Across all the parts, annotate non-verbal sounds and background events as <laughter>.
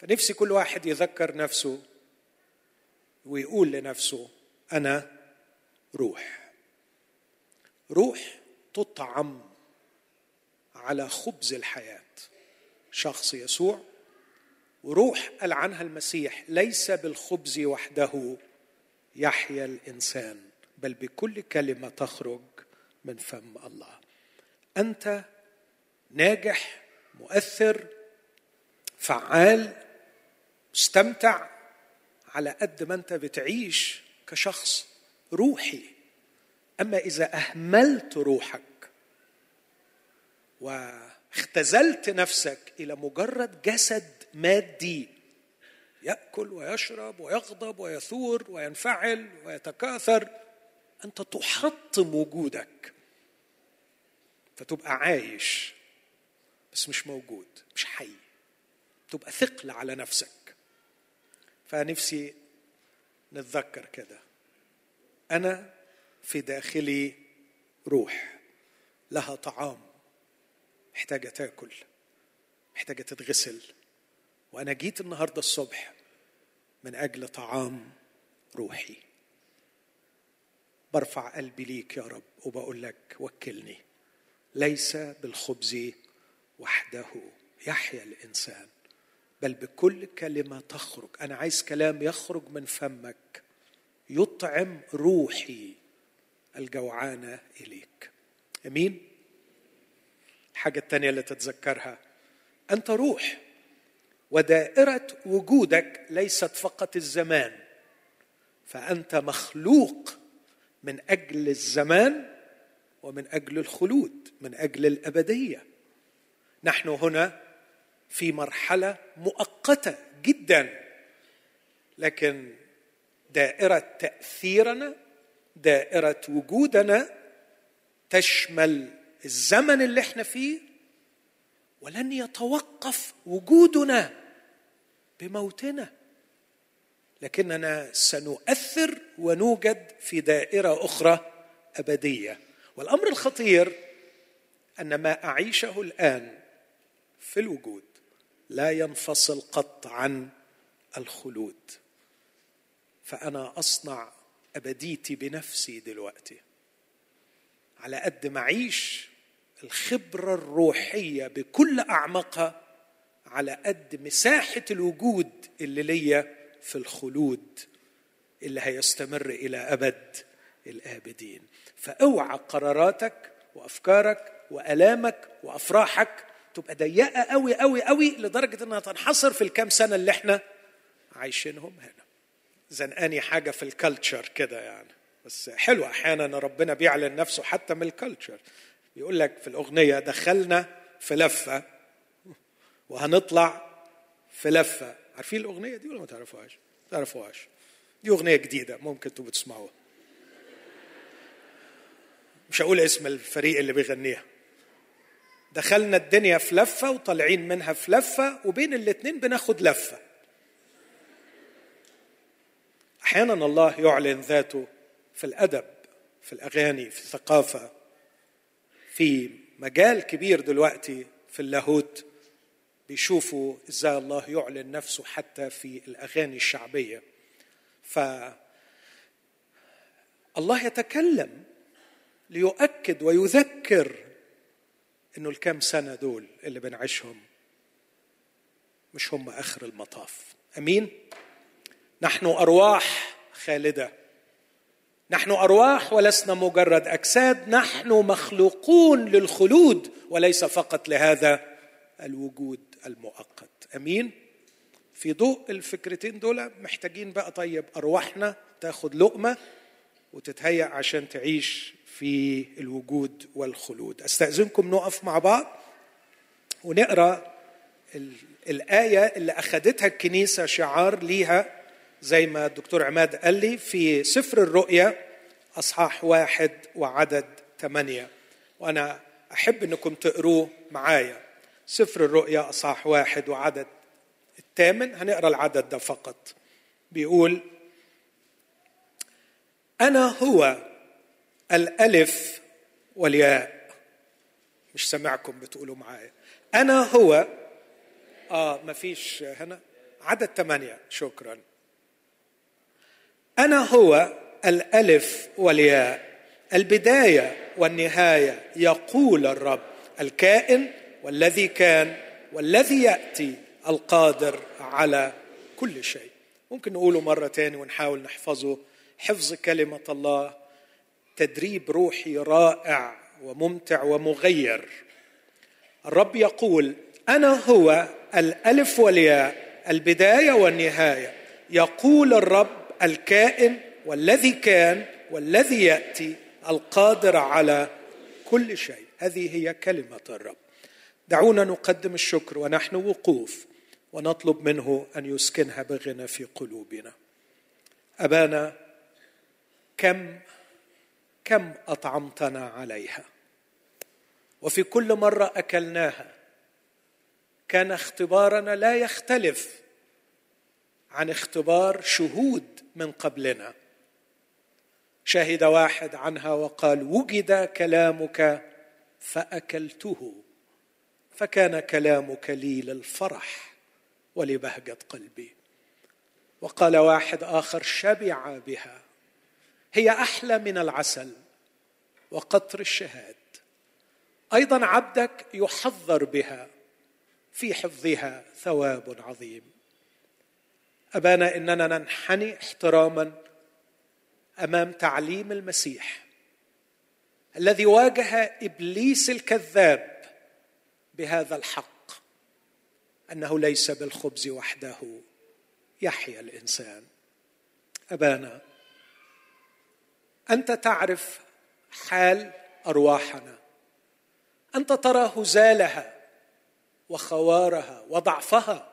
فنفسي كل واحد يذكر نفسه ويقول لنفسه أنا روح. روح تطعم على خبز الحياة. شخص يسوع وروح قال عنها المسيح ليس بالخبز وحده يحيا الإنسان بل بكل كلمة تخرج من فم الله. أنت ناجح مؤثر فعال مستمتع على قد ما انت بتعيش كشخص روحي. أما إذا أهملت روحك واختزلت نفسك إلى مجرد جسد مادي يأكل ويشرب ويغضب ويثور وينفعل ويتكاثر أنت تحطم وجودك. فتبقى عايش بس مش موجود مش حي. تبقى ثقل على نفسك. فنفسي نتذكر كده. أنا في داخلي روح لها طعام محتاجة تاكل محتاجة تتغسل. وأنا جيت النهارده الصبح من أجل طعام روحي. برفع قلبي ليك يا رب وبقول لك وكلني. ليس بالخبز وحده يحيا الإنسان. بل بكل كلمة تخرج. أنا عايز كلام يخرج من فمك. يطعم روحي الجوعانه إليك. أمين؟ الحاجة الثانية اللي تتذكرها. أنت روح. ودائرة وجودك ليست فقط الزمان. فأنت مخلوق من أجل الزمان ومن أجل الخلود من أجل الأبدية. نحن هنا في مرحلة مؤقتة جدا. لكن دائرة تأثيرنا دائرة وجودنا تشمل الزمن اللي إحنا فيه ولن يتوقف وجودنا بموتنا. لكننا سنؤثر ونوجد في دائرة أخرى أبدية. والأمر الخطير أن ما أعيشه الآن في الوجود لا ينفصل قط عن الخلود. فأنا أصنع أبديتي بنفسي دلوقتي على قد ما أعيش الخبرة الروحية بكل اعمقها على قد مساحة الوجود اللي ليا في الخلود اللي هيستمر إلى أبد الآبدين. فأوعى قراراتك وأفكارك وألامك وأفراحك تبقى ضيقة قوي قوي قوي لدرجة إنها تنحصر في الكام سنة اللي إحنا عايشينهم هنا. زنقاني حاجة في ال culture كده يعني. بس حلو أحيانا ربنا بيعلن نفسه حتى من ال culture يقول لك في الأغنية دخلنا في لفة وهنطلع في لفة. عارفين الأغنية دي ولا ما تعرفوهاش؟ ما تعرفوهاش. دي أغنية جديدة ممكن تبقوا تسمعوها مش هقول اسم الفريق اللي بيغنيها. دخلنا الدنيا في لفة وطالعين منها في لفة وبين الاتنين بناخد لفة. أحيانا الله يعلن ذاته في الأدب في الأغاني في الثقافة. في مجال كبير دلوقتي في اللاهوت بيشوفوا إزاي الله يعلن نفسه حتى في الأغاني الشعبية. ف الله يتكلم ليؤكد ويذكر إنه الكام سنة دول اللي بنعيشهم مش هم آخر المطاف. أمين؟ نحن أرواح خالدة. نحن أرواح ولسنا مجرد أجساد. نحن مخلوقون للخلود وليس فقط لهذا الوجود المؤقت. أمين؟ في ضوء الفكرتين دول محتاجين بقى طيب أرواحنا تاخد لقمة. وتتهيأ عشان تعيش في الوجود والخلود. أستأذنكم نقف مع بعض ونقرأ الآية اللي اخذتها الكنيسة شعار ليها زي ما الدكتور عماد قال لي في سفر الرؤيا أصحاح واحد وعدد ثمانيه وأنا أحب إنكم تقروه معايا. سفر الرؤيا أصحاح واحد وعدد الثامن. هنقرأ العدد ده فقط. بيقول أنا هو الألف والياء. مش سامعكم بتقولوا معايا. أنا هو. آه ما فيش هنا. عدد ثمانية شكرا. أنا هو الألف والياء. البداية والنهاية. يقول الرب. الكائن والذي كان والذي يأتي. القادر على كل شيء. ممكن نقوله مرة تاني ونحاول نحفظه. حفظ كلمة الله تدريب روحي رائع وممتع ومغير. الرب يقول أنا هو الألف والياء البداية والنهاية. يقول الرب الكائن والذي كان والذي يأتي القادر على كل شيء. هذه هي كلمة الرب. دعونا نقدم الشكر ونحن وقوف ونطلب منه أن يسكنها بغنى في قلوبنا. أبانا كم كم أطعمتنا عليها؟ وفي كل مرة أكلناها كان اختبارنا لا يختلف عن اختبار شهود من قبلنا. شهد واحد عنها وقال وجد كلامك فأكلته فكان كلامك لي للفرح ولبهجة قلبي. وقال واحد آخر شبع بها. هي أحلى من العسل وقطر الشهاد. أيضا عبدك يحذر بها في حفظها ثواب عظيم. أبانا إننا ننحني احتراما أمام تعليم المسيح الذي واجه إبليس الكذاب بهذا الحق أنه ليس بالخبز وحده يحيا الإنسان. أبانا أنت تعرف حال أرواحنا. أنت ترى هزالها وخوارها وضعفها.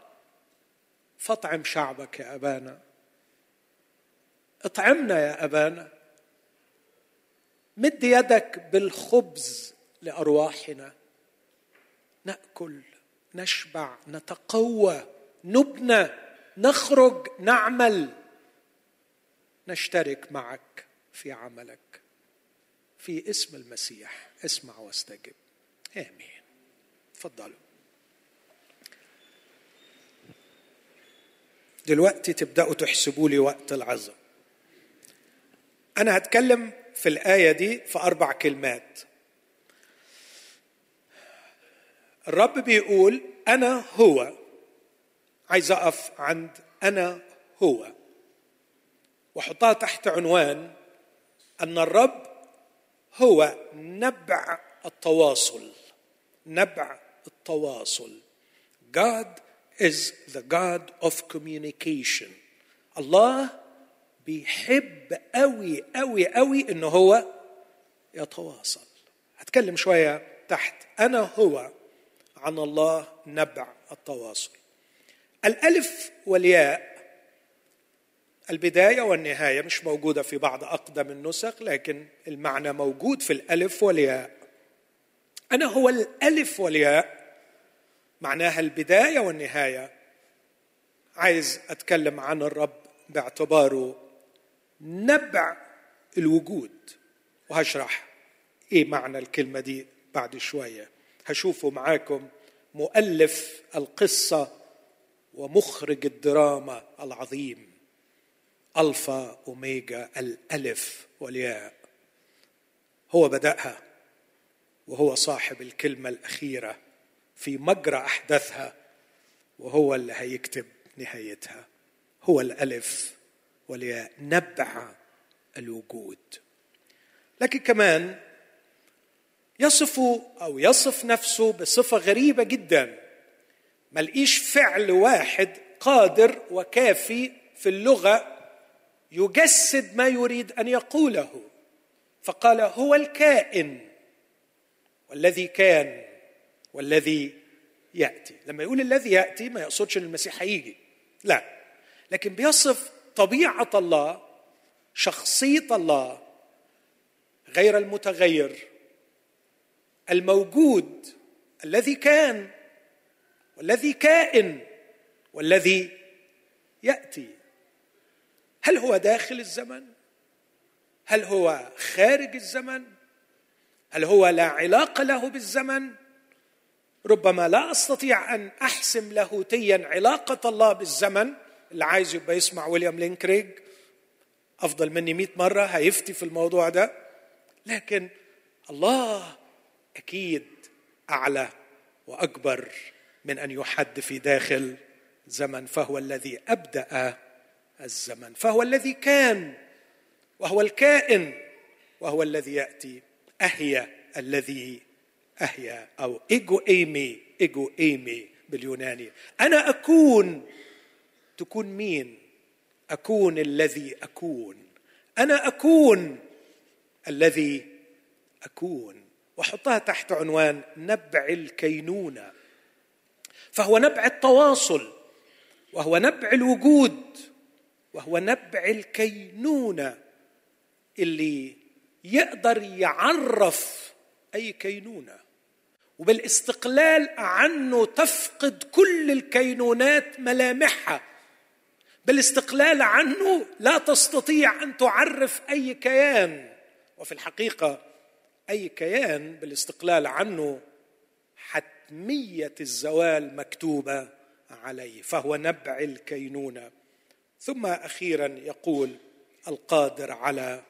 فاطعم شعبك يا أبانا. اطعمنا يا أبانا. مد يدك بالخبز لأرواحنا. نأكل نشبع نتقوى نبنى نخرج نعمل نشترك معك. في عملك في اسم المسيح اسمع واستجب. آمين. تفضلوا دلوقتي تبدأوا تحسبوا لي وقت العظة. أنا هتكلم في الآية دي في أربع كلمات. الرب بيقول أنا هو. عايز أقف عند أنا هو. وأحطها تحت عنوان أن الرب هو نبع التواصل نبع التواصل. God is the God of communication. الله بيحب قوي قوي قوي إن هو يتواصل. هتكلم شوية تحت. أنا هو عن الله نبع التواصل. الألف والياء البداية والنهاية مش موجودة في بعض أقدم النسخ لكن المعنى موجود في الألف والياء. أنا هو الألف والياء معناها البداية والنهاية. عايز أتكلم عن الرب باعتباره نبع الوجود. وهشرح إيه معنى الكلمة دي بعد شوية. هشوفه معاكم مؤلف القصة ومخرج الدراما العظيم. ألفا أوميجا الألف والياء. هو بدأها وهو صاحب الكلمة الأخيرة في مجرى أحداثها وهو اللي هيكتب نهايتها. هو الألف والياء نبع الوجود. لكن كمان يصف أو يصف نفسه بصفة غريبة جدا. ملقيش فعل واحد قادر وكافي في اللغة يجسد ما يريد أن يقوله. فقال هو الكائن والذي كان والذي يأتي. لما يقول الذي يأتي ما يقصدش إن المسيح هيجي. لا. لكن بيصف طبيعة الله شخصية الله غير المتغير الموجود الذي كان والذي كائن والذي يأتي. هل هو داخل الزمن؟ هل هو خارج الزمن؟ هل هو لا علاقة له بالزمن؟ ربما لا أستطيع أن أحسم لاهوتيا علاقة الله بالزمن. اللي عايز يبقى يسمع ويليام لينكريج أفضل مني مئة مرة هيفتي في الموضوع ده. لكن الله أكيد أعلى وأكبر من أن يحد في داخل زمن فهو الذي أبدأ الزمن. فهو الذي كان وهو الكائن وهو الذي يأتي. اهيا الذي اهيا أو ايجو إيمي ايجو إيمي باليوناني. أنا أكون. تكون مين؟ أكون الذي أكون. أنا أكون الذي أكون. وحطها تحت عنوان نبع الكينونة. فهو نبع التواصل. وهو نبع الوجود. وهو نبع الكينونة اللي يقدر يعرف أي كينونة. وبالاستقلال عنه تفقد كل الكينونات ملامحها. بالاستقلال عنه لا تستطيع أن تعرف أي كيان. وفي الحقيقة أي كيان بالاستقلال عنه حتمية الزوال مكتوبة عليه فهو نبع الكينونة. ثم أخيرا يقول القادر على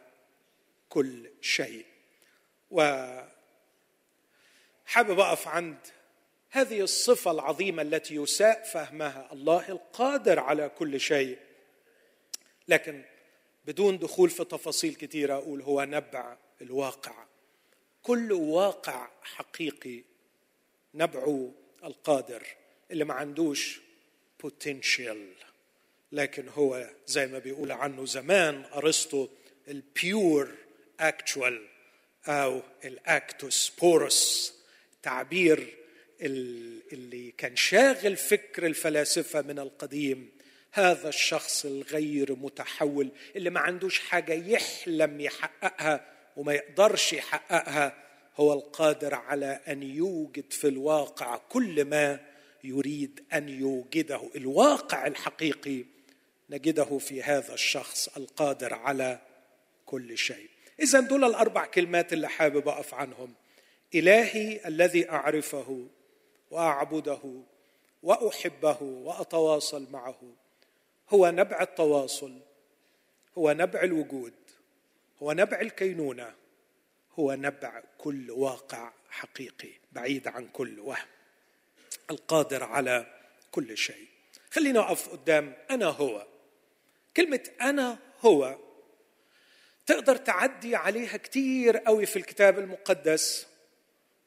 كل شيء. و حابب أقف عند هذه الصفة العظيمة التي يساء فهمها الله القادر على كل شيء. لكن بدون دخول في تفاصيل كثيرة أقول هو نبع الواقع. كل واقع حقيقي نبعه القادر اللي ما عندوش potential لكن هو زي ما بيقول عنه زمان أرسطو ال pure actual أو ال actus purus تعبير اللي كان شاغل فكر الفلاسفة من القديم. هذا الشخص الغير متحول اللي ما عندوش حاجة يحلم يحققها وما يقدرش يحققها هو القادر على أن يوجد في الواقع كل ما يريد أن يوجده الواقع الحقيقي. نجده في هذا الشخص القادر على كل شيء. اذا دول الأربع كلمات اللي حابب أقف عنهم. إلهي الذي أعرفه وأعبده وأحبه وأتواصل معه هو نبع التواصل هو نبع الوجود هو نبع الكينونة هو نبع كل واقع حقيقي بعيد عن كل وهم القادر على كل شيء. خلينا أقف قدام أنا هو. كلمة أنا هو تقدر تعدي عليها كتير قوي في الكتاب المقدس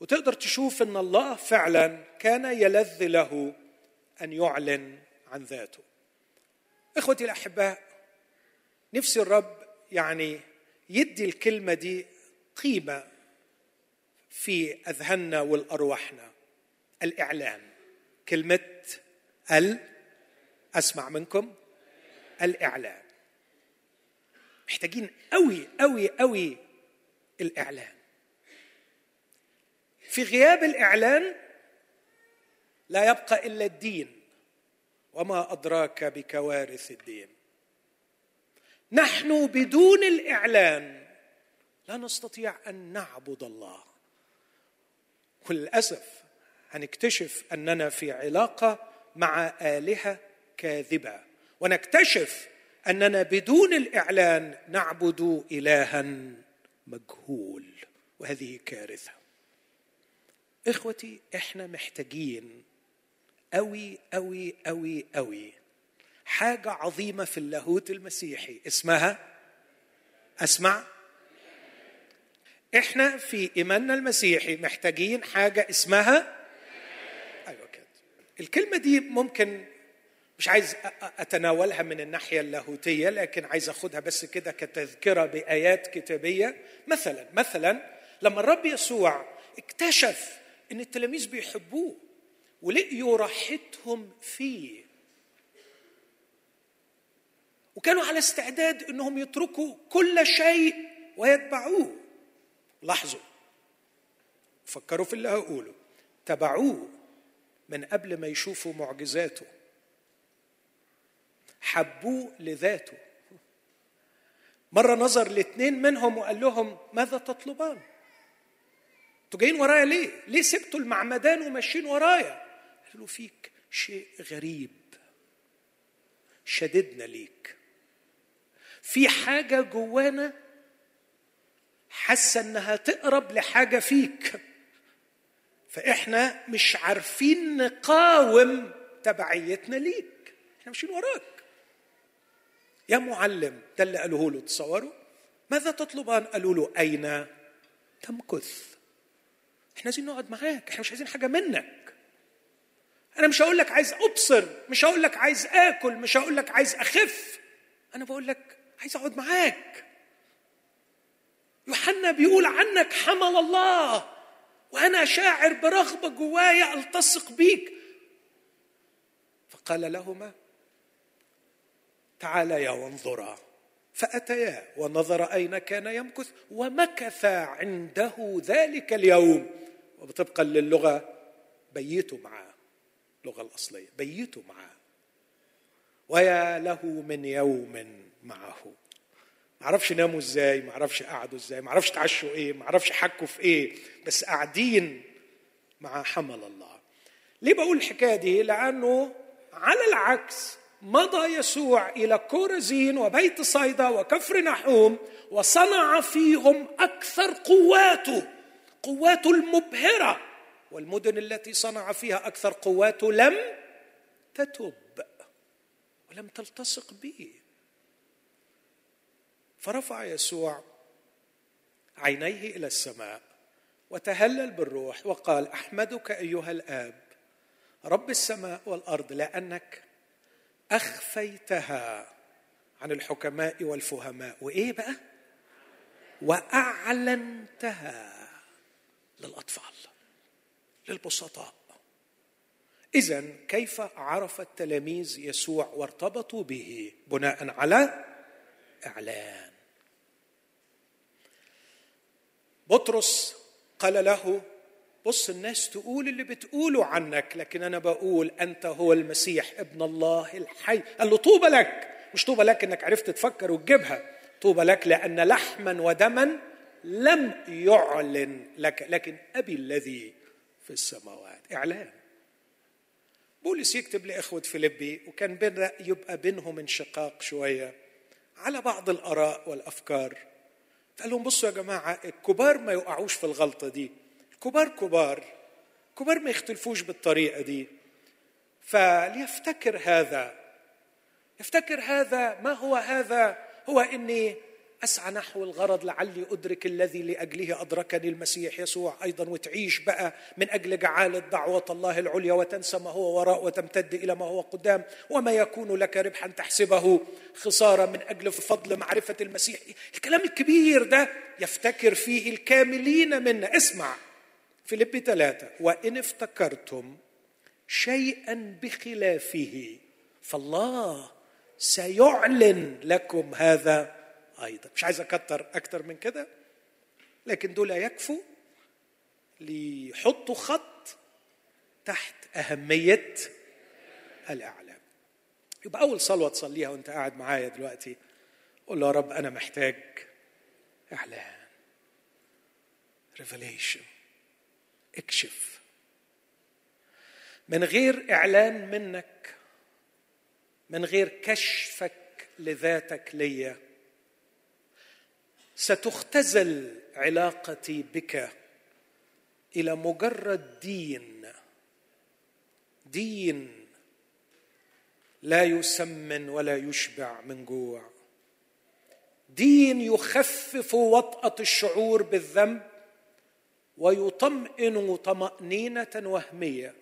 وتقدر تشوف إن الله فعلا كان يلذ له أن يعلن عن ذاته. إخوتي الأحباء نفسي الرب يعني يدي الكلمة دي قيمة في أذهاننا والأرواحنا. الإعلان. كلمة ال أسمع منكم. الاعلان محتاجين قوي قوي قوي الاعلان في غياب الاعلان لا يبقى إلا الدين. وما أدراك بكوارث الدين. نحن بدون الاعلان لا نستطيع أن نعبد الله. وللأسف هنكتشف أننا في علاقة مع آلهة كاذبة. ونكتشف أننا بدون الإعلان نعبد الها مجهول. وهذه كارثة. إخوتي إحنا محتاجين أوي أوي أوي أوي حاجة عظيمة في اللاهوت المسيحي. اسمها؟ أسمع. إحنا في إيماننا المسيحي محتاجين حاجة اسمها؟ أيوة كده الكلمة دي ممكن مش عايز أتناولها من الناحية اللاهوتية لكن عايز أخدها بس كده كتذكرة بآيات كتابية. مثلا مثلا لما الرب يسوع اكتشف إن التلاميذ بيحبوه ولقيوا راحتهم فيه وكانوا على استعداد إنهم يتركوا كل شيء ويتبعوه. لاحظوا. فكروا في اللي هقوله. تبعوه من قبل ما يشوفوا معجزاته. حبوه لذاته. مرة نظر لاثنين منهم وقال لهم ماذا تطلبان؟ أنتوا جايين ورايا ليه؟ ليه سبتوا المعمدان وماشيين ورايا؟ قال له فيك شيء غريب شددنا ليك. في حاجة جوانا حاسة إنها تقرب لحاجة فيك. فإحنا مش عارفين نقاوم تبعيتنا ليك. إحنا ماشيين وراك. يا معلم ده اللي قالوه له تصوروا؟ ماذا تطلبان قالوا له؟ أين؟ تمكث. إحنا عايزين نقعد معاك إحنا مش عايزين حاجة منك. أنا مش هقول لك عايز أبصر مش هقول لك عايز آكل مش هقول لك عايز أخف. أنا بقول لك عايز أقعد معاك. يوحنا بيقول عنك حمل الله وأنا شاعر برغبة جوايا ألتصق بيك. فقال لهما تعاليا وانظرا. فأتيا ونظر أين كان يمكث ومكث عنده ذلك اليوم. وطبقا للغة بيتوا معاه اللغة الأصلية بيتوا معاه ويا له من يوم معه. ما أعرفش ناموا إزاي ما أعرفش قعدوا إزاي ما أعرفش تعشوا إيه ما أعرفش حكوا في إيه. بس قاعدين مع حمل الله. ليه بقول الحكاية دي؟ لأنه على العكس مضى يسوع إلى كورزين وبيت صيدا وكفر نحوم وصنع فيهم أكثر قواته قواته المبهرة. والمدن التي صنع فيها أكثر قواته لم تتب ولم تلتصق به. فرفع يسوع عينيه إلى السماء وتهلل بالروح وقال أحمدك أيها الآب رب السماء والأرض لأنك أخفيتها عن الحكماء والفهماء. وإيه بقى؟ وأعلنتها للأطفال للبسطاء. اذا كيف عرف التلاميذ يسوع وارتبطوا به؟ بناء على إعلان. بطرس قال له بص الناس تقول اللي بتقوله عنك لكن أنا بقول أنت هو المسيح ابن الله الحي. قال له طوبى لك مش طوبى لك إنك عرفت تفكر وتجيبها. طوبى لك لأن لحما ودما لم يعلن لك لكن أبي الذي في السماوات. إعلان. بولس يكتب لإخوة فيليبي وكان بين يبقى بينهم انشقاق شوية على بعض الآراء والأفكار. فقال لهم بصوا يا جماعة الكبار ما يقعوش في الغلطة دي. الكبار كبار كبار ما يختلفوش بالطريقة دي. فليفتكر هذا يفتكر هذا ما هو هذا؟ هو إني أسعى نحو الغرض لعلي أدرك الذي لأجله أدركني المسيح يسوع أيضا وتعيش بقى من أجل جعاله دعوه الله العليا وتنسى ما هو وراء وتمتد إلى ما هو قدام. وما يكون لك ربحا تحسبه خسارة من أجل فضل معرفة المسيح. الكلام الكبير ده يفتكر فيه الكاملين منا. اسمع. فيليب ثلاثة وإن افتكرتم شيئا بخلافه فالله سيعلن لكم هذا أيضا. مش عايز أكتر أكتر من كده؟ لكن دول يكفوا ليحطوا خط تحت أهمية الإعلام. يبقى أول صلوة تصليها وأنت قاعد معايا دلوقتي قول له يا رب أنا محتاج إعلان. ريفيليشن اكشف. من غير إعلان منك من غير كشفك لذاتك ليا ستختزل علاقتي بك إلى مجرد دين. دين لا يسمن ولا يشبع من جوع. دين يخفف وطأة الشعور بالذنب ويطمئن طمأنينة وهمية.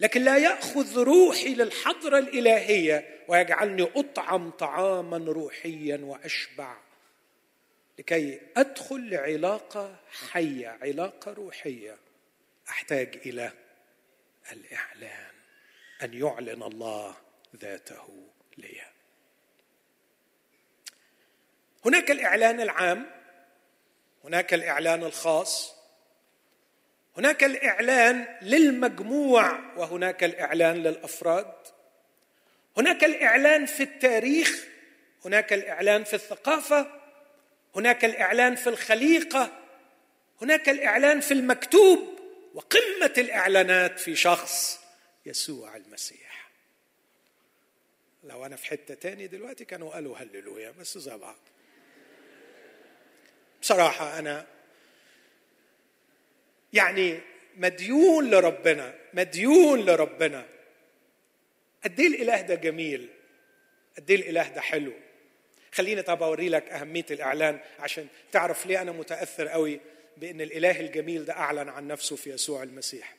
لكن لا يأخذ روحي للحضرة الإلهية ويجعلني أطعم طعاما روحيا وأشبع. لكي أدخل لعلاقة حية علاقة روحية أحتاج إلى الإعلان أن يعلن الله ذاته لي. هناك الإعلان العام هناك الإعلان الخاص. هناك الإعلان للمجموع وهناك الإعلان للأفراد. هناك الإعلان في التاريخ هناك الإعلان في الثقافة هناك الإعلان في الخليقة هناك الإعلان في المكتوب وقمة الإعلانات في شخص يسوع المسيح. لو أنا في حتة تاني دلوقتي كانوا قالوا هللويا بس زي بعض. بصراحة أنا يعني مديون لربنا مديون لربنا. قد إيه الإله ده جميل قد إيه الإله ده حلو. خليني طب أوري لك أهمية الإعلان عشان تعرف ليه أنا متأثر قوي بإن الإله الجميل ده أعلن عن نفسه في يسوع المسيح.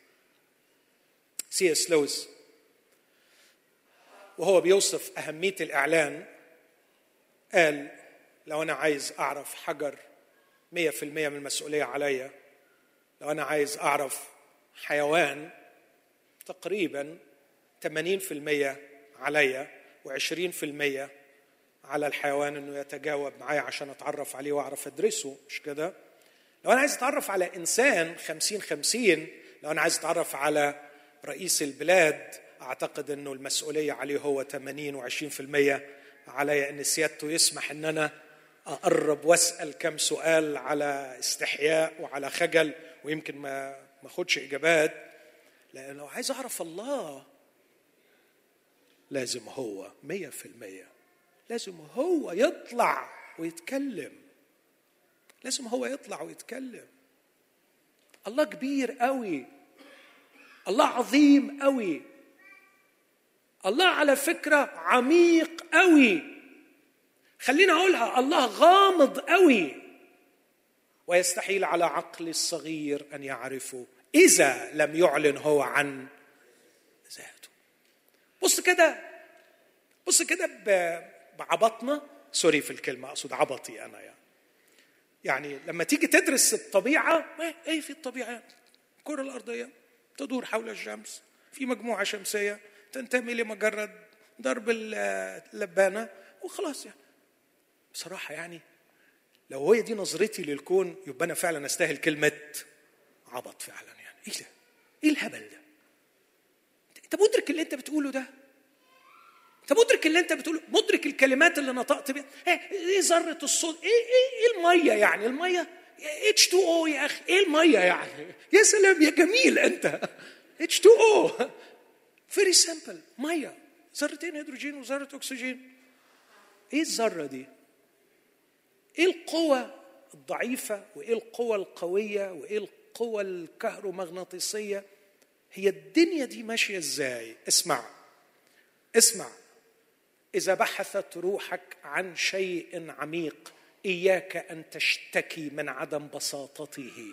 سي إس لويس وهو بيوصف أهمية الإعلان قال لو أنا عايز أعرف حجر 100% من المسؤولية عليا لو أنا عايز أعرف حيوان تقريبا 80% عليا و20% على الحيوان إنه يتجاوب معايا عشان أتعرف عليه وأعرف أدرسه مش كده؟ لو أنا عايز أتعرف على إنسان 50 50 لو أنا عايز أتعرف على رئيس البلاد أعتقد إنه المسؤولية عليه هو 80 و20% علي إن سيادته يسمح إن أنا أقرب وأسأل كم سؤال على استحياء وعلى خجل ويمكن ما ما أخدش إجابات لأن لو عايز أعرف الله لازم هو مية في المية. لازم هو يطلع ويتكلم. لازم هو يطلع ويتكلم. الله كبير قوي الله عظيم قوي الله على فكرة عميق قوي خلينا أقولها الله غامض قوي. ويستحيل على عقل الصغير أن يعرفه إذا لم يعلن هو عن ذاته. بص كده بص كده بعبطنا. سوري في الكلمة أقصد عبطي أنا يعني. يعني لما تيجي تدرس الطبيعة إيه في الطبيعة؟ الكرة الأرضية تدور حول الشمس في مجموعة شمسية تنتمي لمجرد ضرب اللبانة وخلاص يعني. بصراحة يعني لو هي دي نظرتي للكون يبقى أنا فعلا أستاهل كلمة عبط فعلا يعني. إيه ده؟ إيه الهبل ده؟ أنت مدرك اللي أنت بتقوله ده؟ أنت مدرك اللي أنت بتقوله؟ مدرك الكلمات اللي نطقت بيها؟ إيه, إيه ذرة الصوت؟ إيه إيه إيه المية يعني؟ المية؟ H 2 O يا أخي إيه المية يعني؟ يا سلام يا جميل أنت. H 2 O فيري سمبل مية. ذرتين هيدروجين وذرة أكسجين. إيه الذرة دي؟ إيه القوة الضعيفة وإيه القوة القوية وإيه القوة الكهرومغناطيسية؟ هي الدنيا دي ماشية إزاي؟ اسمع اسمع. إذا بحثت روحك عن شيء عميق إياك أن تشتكي من عدم بساطته.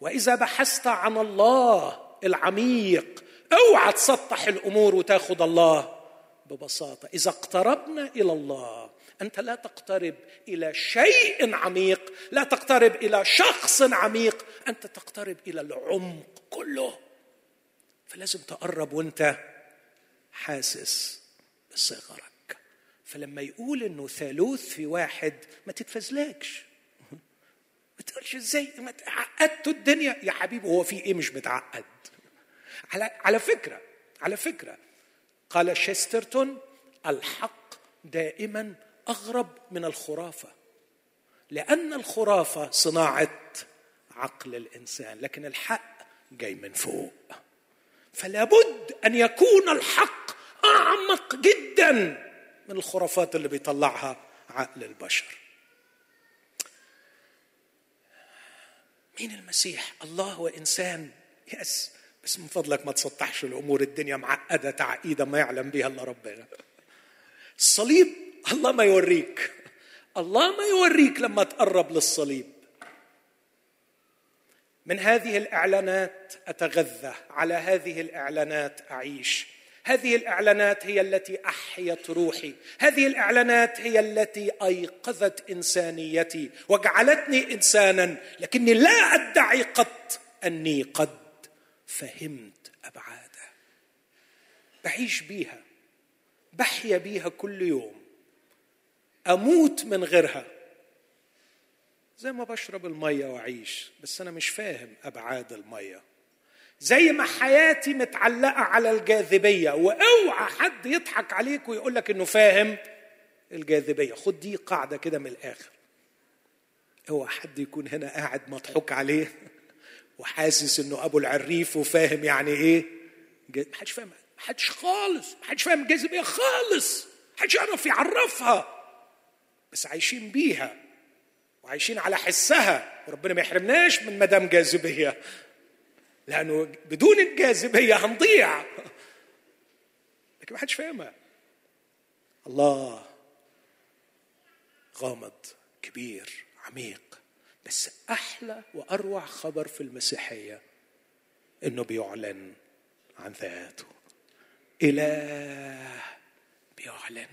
وإذا بحثت عن الله العميق أوعى تسطح الأمور وتأخذ الله ببساطة. إذا اقتربنا إلى الله أنت لا تقترب إلى شيء عميق لا تقترب إلى شخص عميق أنت تقترب إلى العمق كله. فلازم تقرب وأنت حاسس بصغرك. فلما يقول إنه ثالوث في واحد ما تتفزلكش. <laughs> ما تقولش إزاي؟ ما عقدتوا الدنيا. يا حبيبي هو في إيه مش متعقد؟ على على فكرة على فكرة. قال شيسترتون الحق دائما أغرب من الخرافة لأن الخرافة صناعة عقل الإنسان لكن الحق جاي من فوق. فلا بد أن يكون الحق أعمق جدا من الخرافات اللي بيطلعها عقل البشر. مين المسيح؟ الله وإنسان. يس بس من فضلك ما تسطحش الأمور الدنيا معقدة تعقيدة ما يعلم بها إلا ربنا. الصليب الله ما يوريك. الله ما يوريك لما تقرب للصليب. من هذه الإعلانات أتغذى على هذه الإعلانات أعيش. هذه الإعلانات هي التي أحيت روحي. هذه الإعلانات هي التي أيقظت إنسانيتي وجعلتني إنسانا لكني لا أدعي قط أني قد فهمت ابعادها بعيش بيها. بحيا بيها كل يوم. أموت من غيرها. زي ما بشرب المية وأعيش بس أنا مش فاهم أبعاد المية. زي ما حياتي متعلقة على الجاذبية وأوعى حد يضحك عليك ويقول لك إنه فاهم الجاذبية. خد دي قاعدة كده من الآخر. هو حد يكون هنا قاعد مضحوك عليه <laughs> وحاسس إنه أبو العريف وفاهم يعني إيه. ما حدش فاهم ما حدش خالص ما حدش فاهم الجاذبية خالص ما حدش يعرف يعرفها. بس عايشين بيها وعايشين على حسها. وربنا ما يحرمناش من مدام جاذبية لأنه بدون الجاذبية هنضيع. لكن ما حدش فاهمها. الله غامض كبير عميق بس أحلى وأروع خبر في المسيحية إنه بيعلن عن ذاته. إله بيعلن.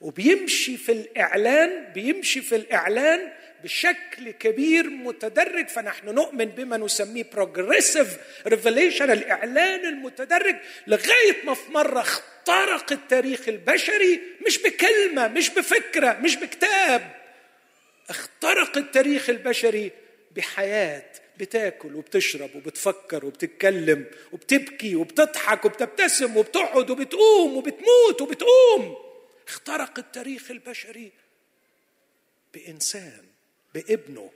وبيمشي في الإعلان بيمشي في الإعلان بشكل كبير متدرج فنحن نؤمن بما نسميه progressive revelation الإعلان المتدرج لغاية ما في مرة اخترق التاريخ البشري مش بكلمة مش بفكرة مش بكتاب. اخترق التاريخ البشري بحياة بتاكل وبتشرب وبتفكر وبتتكلم وبتبكي وبتضحك وبتبتسم وبتقعد وبتقوم وبتموت وبتقوم. اخترق التاريخ البشري بإنسان بابنه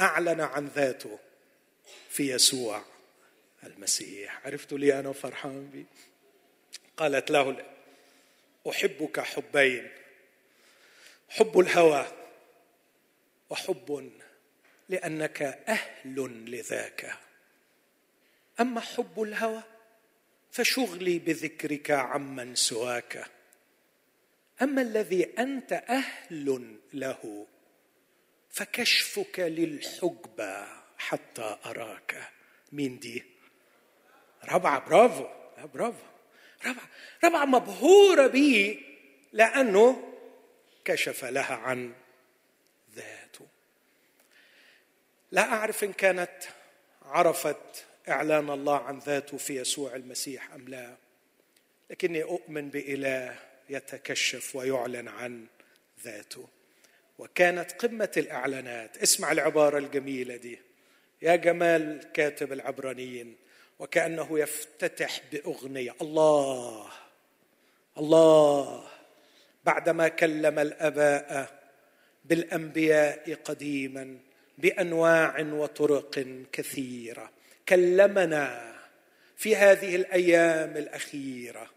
أعلن عن ذاته في يسوع المسيح. عرفت لي أنا فرحان بي؟ قالت له أحبك حبين حب الهوى وحب لأنك أهل لذاك. أما حب الهوى فشغلي بذكرك عمن سواك. أما الذي أنت أهل له فكشفك للحجبة حتى أراك. مين دي؟ رابعة برافو لا برافو. رابعة رابعة مبهورة به لأنه كشف لها عن ذاته. لا أعرف إن كانت عرفت إعلان الله عن ذاته في يسوع المسيح أم لا لكني أؤمن بإله يتكشف ويعلن عن ذاته. وكانت قمة الإعلانات. اسمع العبارة الجميلة دي. يا جمال كاتب العبرانيين وكأنه يفتتح بأغنية. الله الله. بعدما كلم الآباء بالأنبياء قديما بأنواع وطرق كثيرة كلمنا في هذه الأيام الأخيرة.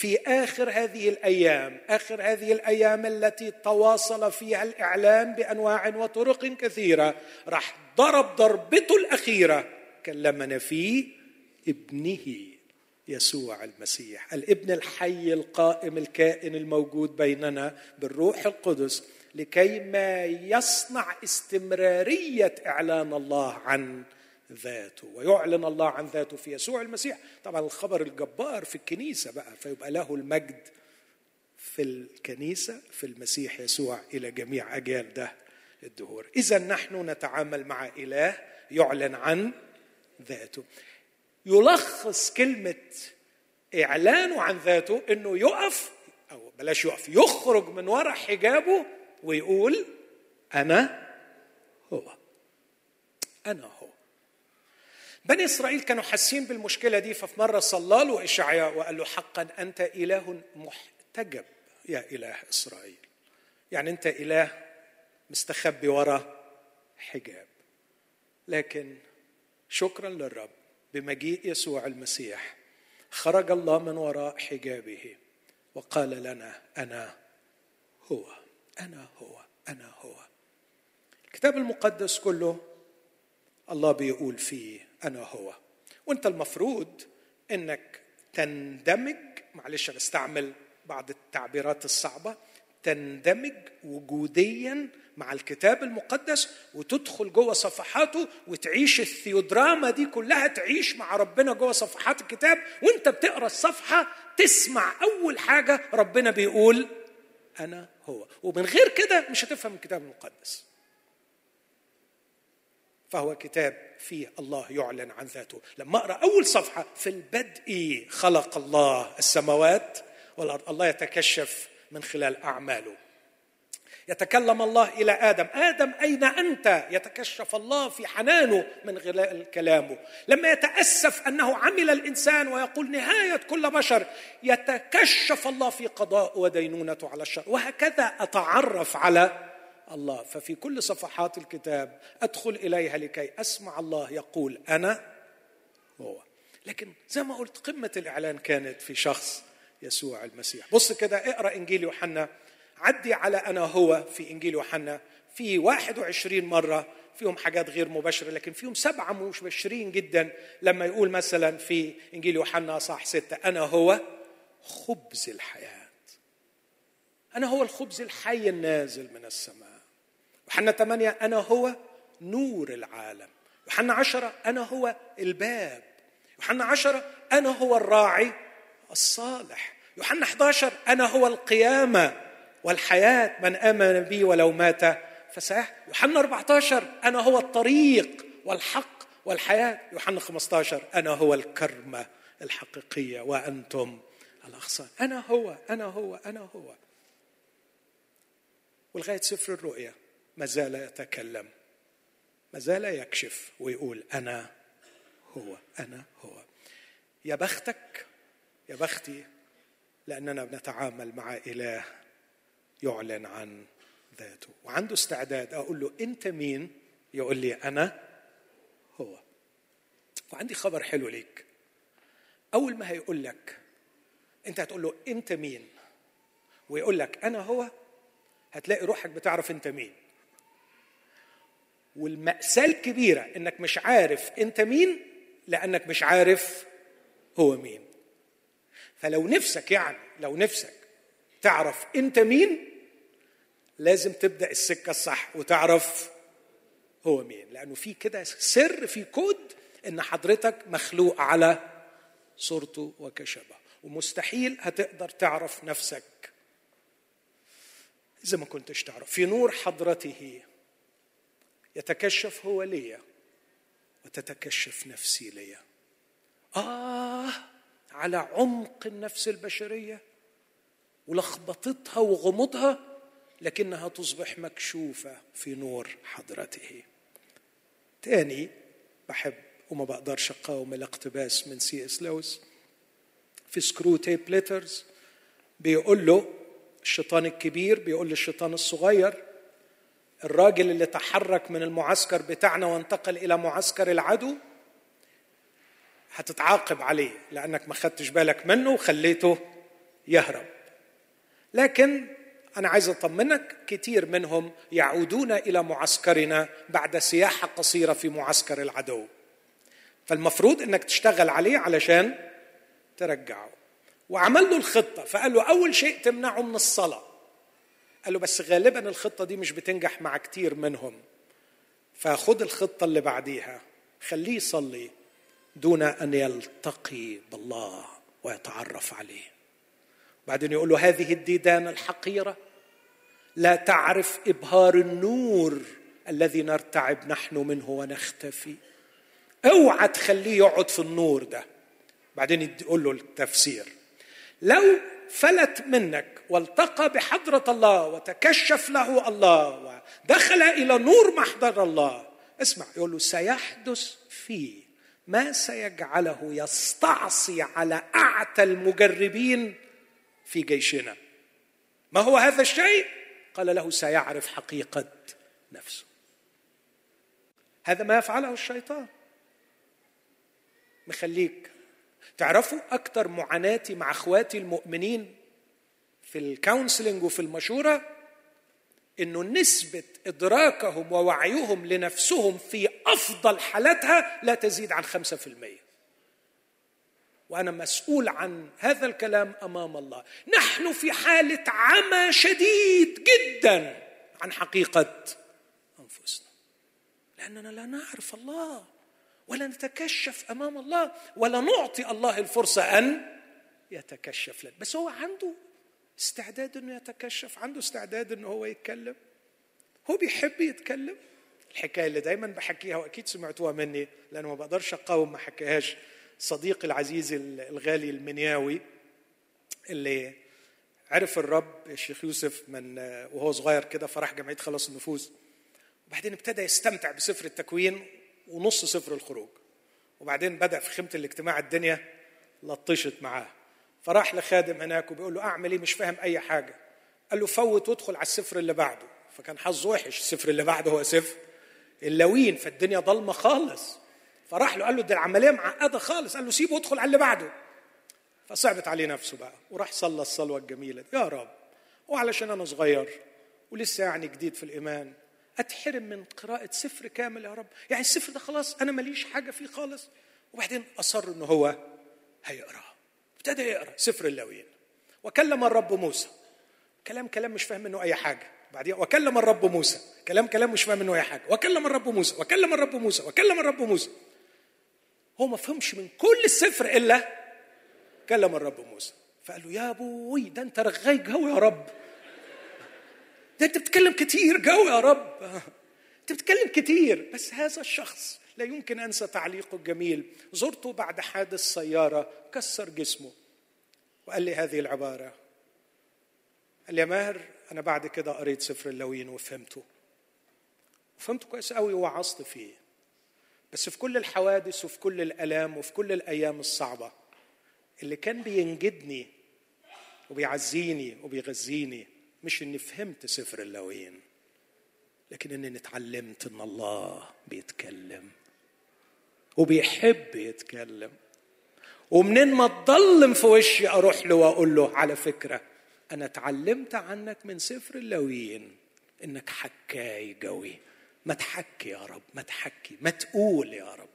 في آخر هذه الأيام آخر هذه الأيام التي تواصل فيها الإعلام بأنواع وطرق كثيرة راح ضرب ضربته الأخيرة كلمنا في ابنه يسوع المسيح الابن الحي القائم الكائن الموجود بيننا بالروح القدس لكي ما يصنع استمرارية إعلان الله عن ذاته ويعلن الله عن ذاته في يسوع المسيح. طبعا الخبر الجبار في الكنيسة بقى فيبقى له المجد في الكنيسة في المسيح يسوع إلى جميع أجيال ده الدهور. إذا نحن نتعامل مع إله يعلن عن ذاته. يلخص كلمة إعلانه عن ذاته إنه يقف أو بلاش يقف يخرج من وراء حجابه ويقول أنا هو. أنا هو. بني إسرائيل كانوا حاسين بالمشكلة دي ففي مرة صلى له اشعياء وقال له حقا أنت إله محتجب يا إله إسرائيل. يعني أنت إله مستخبي وراء حجاب. لكن شكرا للرب بمجيء يسوع المسيح خرج الله من وراء حجابه وقال لنا أنا هو أنا هو أنا هو. الكتاب المقدس كله الله بيقول فيه أنا هو. وأنت المفروض إنك تندمج معلش بستعمل بعض التعبيرات الصعبة تندمج وجوديا مع الكتاب المقدس وتدخل جوه صفحاته وتعيش الثيودراما دي كلها تعيش مع ربنا جوه صفحات الكتاب. وأنت بتقرأ الصفحة تسمع أول حاجة ربنا بيقول أنا هو. ومن غير كده مش هتفهم الكتاب المقدس. فهو كتاب فيه الله يعلن عن ذاته. لما أقرأ أول صفحة في البدء خلق الله السماوات والأرض الله يتكشف من خلال أعماله. يتكلم الله إلى آدم. آدم أين أنت؟ يتكشف الله في حنانه من خلال كلامه. لما يتأسف أنه عمل الإنسان ويقول نهاية كل بشر يتكشف الله في قضاء ودينونته على الشر. وهكذا أتعرف على الله. ففي كل صفحات الكتاب أدخل إليها لكي أسمع الله يقول أنا هو. لكن زي ما قلت قمة الإعلان كانت في شخص يسوع المسيح. بص كده اقرأ إنجيل يوحنا. عدي على أنا هو في إنجيل يوحنا. في 21 مرة فيهم حاجات غير مباشرة لكن فيهم سبعة مبشرين جدا لما يقول مثلا في إنجيل يوحنا صح ستة أنا هو خبز الحياة. أنا هو الخبز الحي النازل من السماء. يوحنا ثمانية أنا هو نور العالم. يوحنا عشرة أنا هو الباب. يوحنا عشرة أنا هو الراعي الصالح. يوحنا 11 أنا هو القيامة والحياة. من آمن بي ولو مات فسيح يوحنا 14 أنا هو الطريق والحق والحياة. يوحنا 15 أنا هو الكرمة الحقيقية. وأنتم الأغصان أنا هو أنا هو أنا هو. ولغاية سفر الرؤيا ما زال يتكلم. ما زال يكشف ويقول أنا هو أنا هو. يا بختك يا بختي لأننا بنتعامل مع إله يعلن عن ذاته. وعنده استعداد أقول له أنت مين؟ يقول لي أنا هو. وعندي خبر حلو ليك. أول ما هيقول لك أنت هتقول له أنت مين؟ ويقول لك أنا هو هتلاقي روحك بتعرف أنت مين. والمأساة الكبيرة إنك مش عارف أنت مين لأنك مش عارف هو مين. فلو نفسك يعني لو نفسك تعرف أنت مين لازم تبدأ السكة الصح وتعرف هو مين. لأنه في كده سر في كود إن حضرتك مخلوق على صورته وكشبه ومستحيل هتقدر تعرف نفسك إذا ما كنتش تعرف. في نور حضرته. يتكشف هو ليا وتتكشف نفسي ليا. آه على عمق النفس البشرية ولخبطتها وغموضها لكنها تصبح مكشوفة في نور حضرته. تاني بحب وما بقدرش أقاوم الاقتباس من سي إس لويس. في Screwtape Letters بيقول له الشيطان الكبير بيقول للشيطان الصغير الراجل اللي تحرك من المعسكر بتاعنا وانتقل إلى معسكر العدو هتتعاقب عليه لأنك ما خدتش بالك منه وخليته يهرب. لكن أنا عايز أطمنك كثير منهم يعودون إلى معسكرنا بعد سياحة قصيرة في معسكر العدو. فالمفروض أنك تشتغل عليه علشان ترجعه. وعمل له الخطة فقال له أول شيء تمنعه من الصلاة. قال له بس غالبا الخطة دي مش بتنجح مع كتير منهم. فخد الخطة اللي بعديها خليه يصلي دون أن يلتقي بالله ويتعرف عليه. بعدين يقول له هذه الديدان الحقيرة. لا تعرف إبهار النور الذي نرتعب نحن منه ونختفي. أوعى تخليه يقعد في النور ده. بعدين يقول له التفسير لو فلت منك والتقى بحضرة الله وتكشف له الله ودخل إلى نور محضر الله. اسمع يقول له سيحدث فيه ما سيجعله يستعصي على أعتى المجربين في جيشنا. ما هو هذا الشيء؟ قال له سيعرف حقيقة نفسه. هذا ما يفعله الشيطان. مخليك تعرفوا أكثر معاناتي مع أخواتي المؤمنين؟ في الكونسلنج وفي المشورة إنه نسبة إدراكهم ووعيهم لنفسهم في أفضل حالاتها لا تزيد عن 5% وأنا مسؤول عن هذا الكلام أمام الله. نحن في حالة عمى شديد جدا عن حقيقة أنفسنا. لأننا لا نعرف الله ولا نتكشف أمام الله ولا نعطي الله الفرصة أن يتكشف لنا. بس هو عنده استعداد إنه يتكشف عنده استعداد إنه هو يتكلم. هو بيحب يتكلم. الحكاية اللي دايما بحكيها وأكيد سمعتوها مني لأنه ما بقدرش أقاوم ما حكيهاش صديقي العزيز الغالي المنياوي اللي عرف الرب الشيخ يوسف من وهو صغير كده فراح جمعيه خلاص النفوس وبعدين ابتدى يستمتع بسفر التكوين ونص سفر الخروج. وبعدين بدأ في خيمة الاجتماع الدنيا لطشت معاه. فراح لخادم هناك وبيقول له أعمل إيه؟ مش فاهم أي حاجة. قال له فوت وادخل على السفر اللي بعده. فكان حظه وحش السفر اللي بعده هو سفر. اللوين فالدنيا ضلمة خالص. فراح له قال له دي العملية معقدة خالص. قال له سيبه ادخل على اللي بعده. فصعبت عليه نفسه بقى. وراح صلى الصلوة الجميلة دي. يا رب. وعلشان أنا صغير ولسه يعني جديد في الإيمان أتحرم من قراءة سفر كامل يا رب. يعني السفر ده خلاص أنا ماليش حاجة فيه خالص. وبعدين أصر إنه هو هيقراه ابتدى يقرا سفر اللاويين وكلم الرب موسى. كلام كلام مش فاهم منه أي حاجة. بعدين وكلم الرب موسى. كلام كلام مش فاهم منه أي حاجة. وكلم الرب موسى. وكلم الرب موسى. وكلم الرب موسى. هو ما فهمش من كل السفر إلا كلم الرب موسى. فقال له يا أبوي ده أنت رغاي جوي يا رب. ده أنت بتتكلم كتير جوي يا رب. أنت بتتكلم كتير. بس هذا الشخص لا يمكن أنسى تعليقه الجميل زرته بعد حادث سيارة كسر جسمه. وقال لي هذه العبارة. قال لي يا ماهر أنا بعد كده قريت سفر اللاويين وفهمته. وفهمته كويس قوي ووعظت فيه. بس في كل الحوادث وفي كل الألام وفي كل الأيام الصعبة اللي كان بينجدني وبيعزيني وبيغذيني مش إني فهمت سفر اللوين لكن إني اتعلمت إن الله بيتكلم. وبيحب يتكلم. ومنين ما تضلم في وشي أروح له وأقول له على فكرة أنا اتعلمت عنك من سفر اللويين إنك حكاي قوي. ما تحكي يا رب ما تحكي ما تقول يا رب.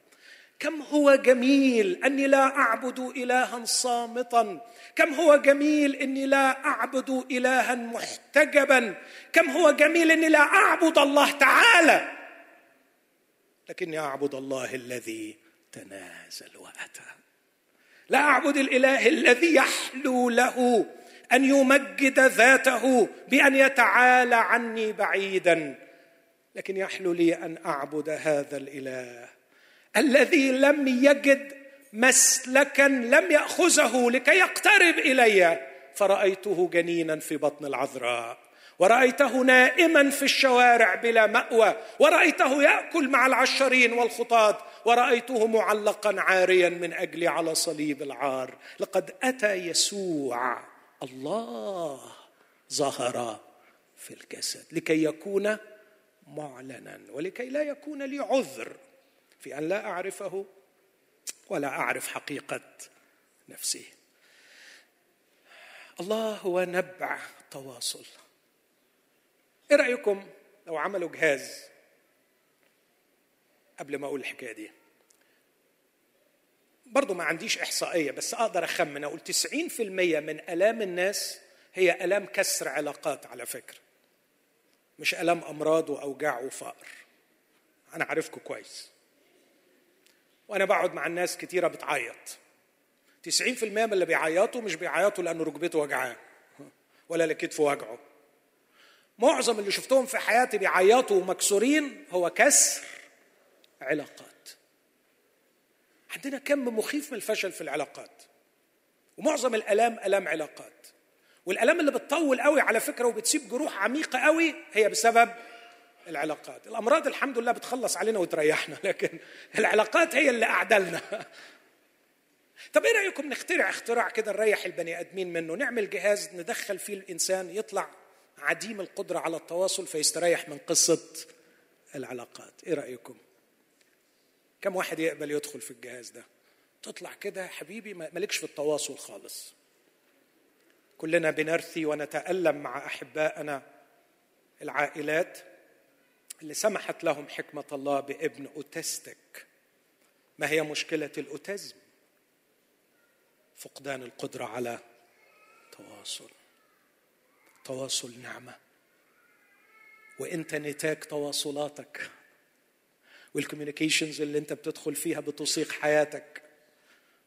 كم هو جميل أني لا أعبد إلها صامتا. كم هو جميل إني لا أعبد إلها محتجبا. كم هو جميل إني لا أعبد الله تعالى. لكني أعبد الله الذي تنازل وأتى. لا أعبد الإله الذي يحلو له أن يمجد ذاته بأن يتعالى عني بعيدا لكن يحلو لي أن أعبد هذا الإله الذي لم يجد مسلكا لم يأخذه لكي يقترب إلي فرأيته جنينا في بطن العذراء. ورأيته نائما في الشوارع بلا مأوى ورأيته يأكل مع العشرين والخطاة ورأيته معلقا عاريا من أجلي على صليب العار. لقد أتى يسوع الله ظهر في الجسد لكي يكون معلنا ولكي لا يكون لي عذر في أن لا أعرفه ولا أعرف حقيقة نفسي الله هو نبع تواصل. إيه رأيكم لو عملوا جهاز قبل ما أقول الحكاية دي؟ برضو ما عنديش إحصائية بس أقدر أخمن. أقول 90% من آلام الناس هي آلام كسر علاقات على فكرة مش آلام أمراض وأوجاع وفقر. أنا عارفكم كويس. وأنا بقعد مع الناس كتيرة بتعيط. 90% من اللي بيعيطوا مش بيعيطوا لأنه ركبته وجعاه ولا لكتفه وجعه. معظم اللي شفتهم في حياتي بيعيطوا ومكسورين هو كسر علاقات. عندنا كم مخيف من الفشل في العلاقات. ومعظم الألام ألام علاقات. والألام اللي بتطول قوي على فكرة وبتسيب جروح عميقة قوي هي بسبب العلاقات. الأمراض الحمد لله بتخلص علينا وتريحنا لكن العلاقات هي اللي أعدلنا. طب إيه رأيكم نخترع اختراع كده نريح البني آدمين منه؟ نعمل جهاز ندخل فيه الإنسان يطلع عديم القدرة على التواصل فيستريح من قصة العلاقات. إيه رأيكم؟ كم واحد يقبل يدخل في الجهاز ده؟ تطلع كده حبيبي مالكش في التواصل خالص. كلنا بنرثي ونتألم مع احبائنا العائلات اللي سمحت لهم حكمة الله بابن أوتستك. ما هي مشكلة الأوتزم؟ فقدان القدرة على تواصل. تواصل نعمة. وانت نتاج تواصلاتك والكوميونيكيشنز اللي أنت بتدخل فيها بتصيغ حياتك.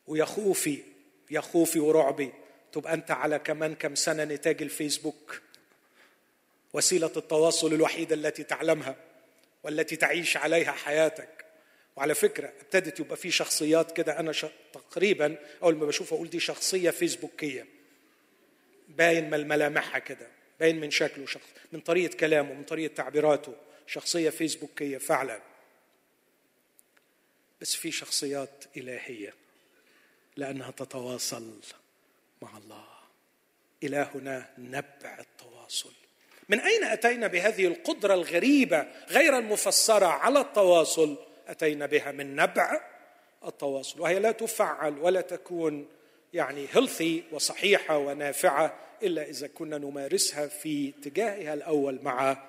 ويا خوفي يا خوفي ورعبي تبقى أنت على كمان كم سنة نتاج الفيسبوك. وسيلة التواصل الوحيدة التي تعلمها والتي تعيش عليها حياتك. وعلى فكرة ابتدت يبقى في شخصيات كده أنا. تقريبا أول ما بشوف أقول دي شخصية فيسبوكية. باين ملامحها كده باين من شكله شخص من طريقة كلامه من طريقة تعبيراته. شخصية فيسبوكية فعلا. بس في شخصيات إلهية لأنها تتواصل مع الله. إلهنا نبع التواصل. من أين أتينا بهذه القدرة الغريبة غير المفسرة على التواصل؟ أتينا بها من نبع التواصل. وهي لا تفعل ولا تكون يعني هيلثي وصحيحة ونافعة إلا إذا كنا نمارسها في اتجاهها الأول مع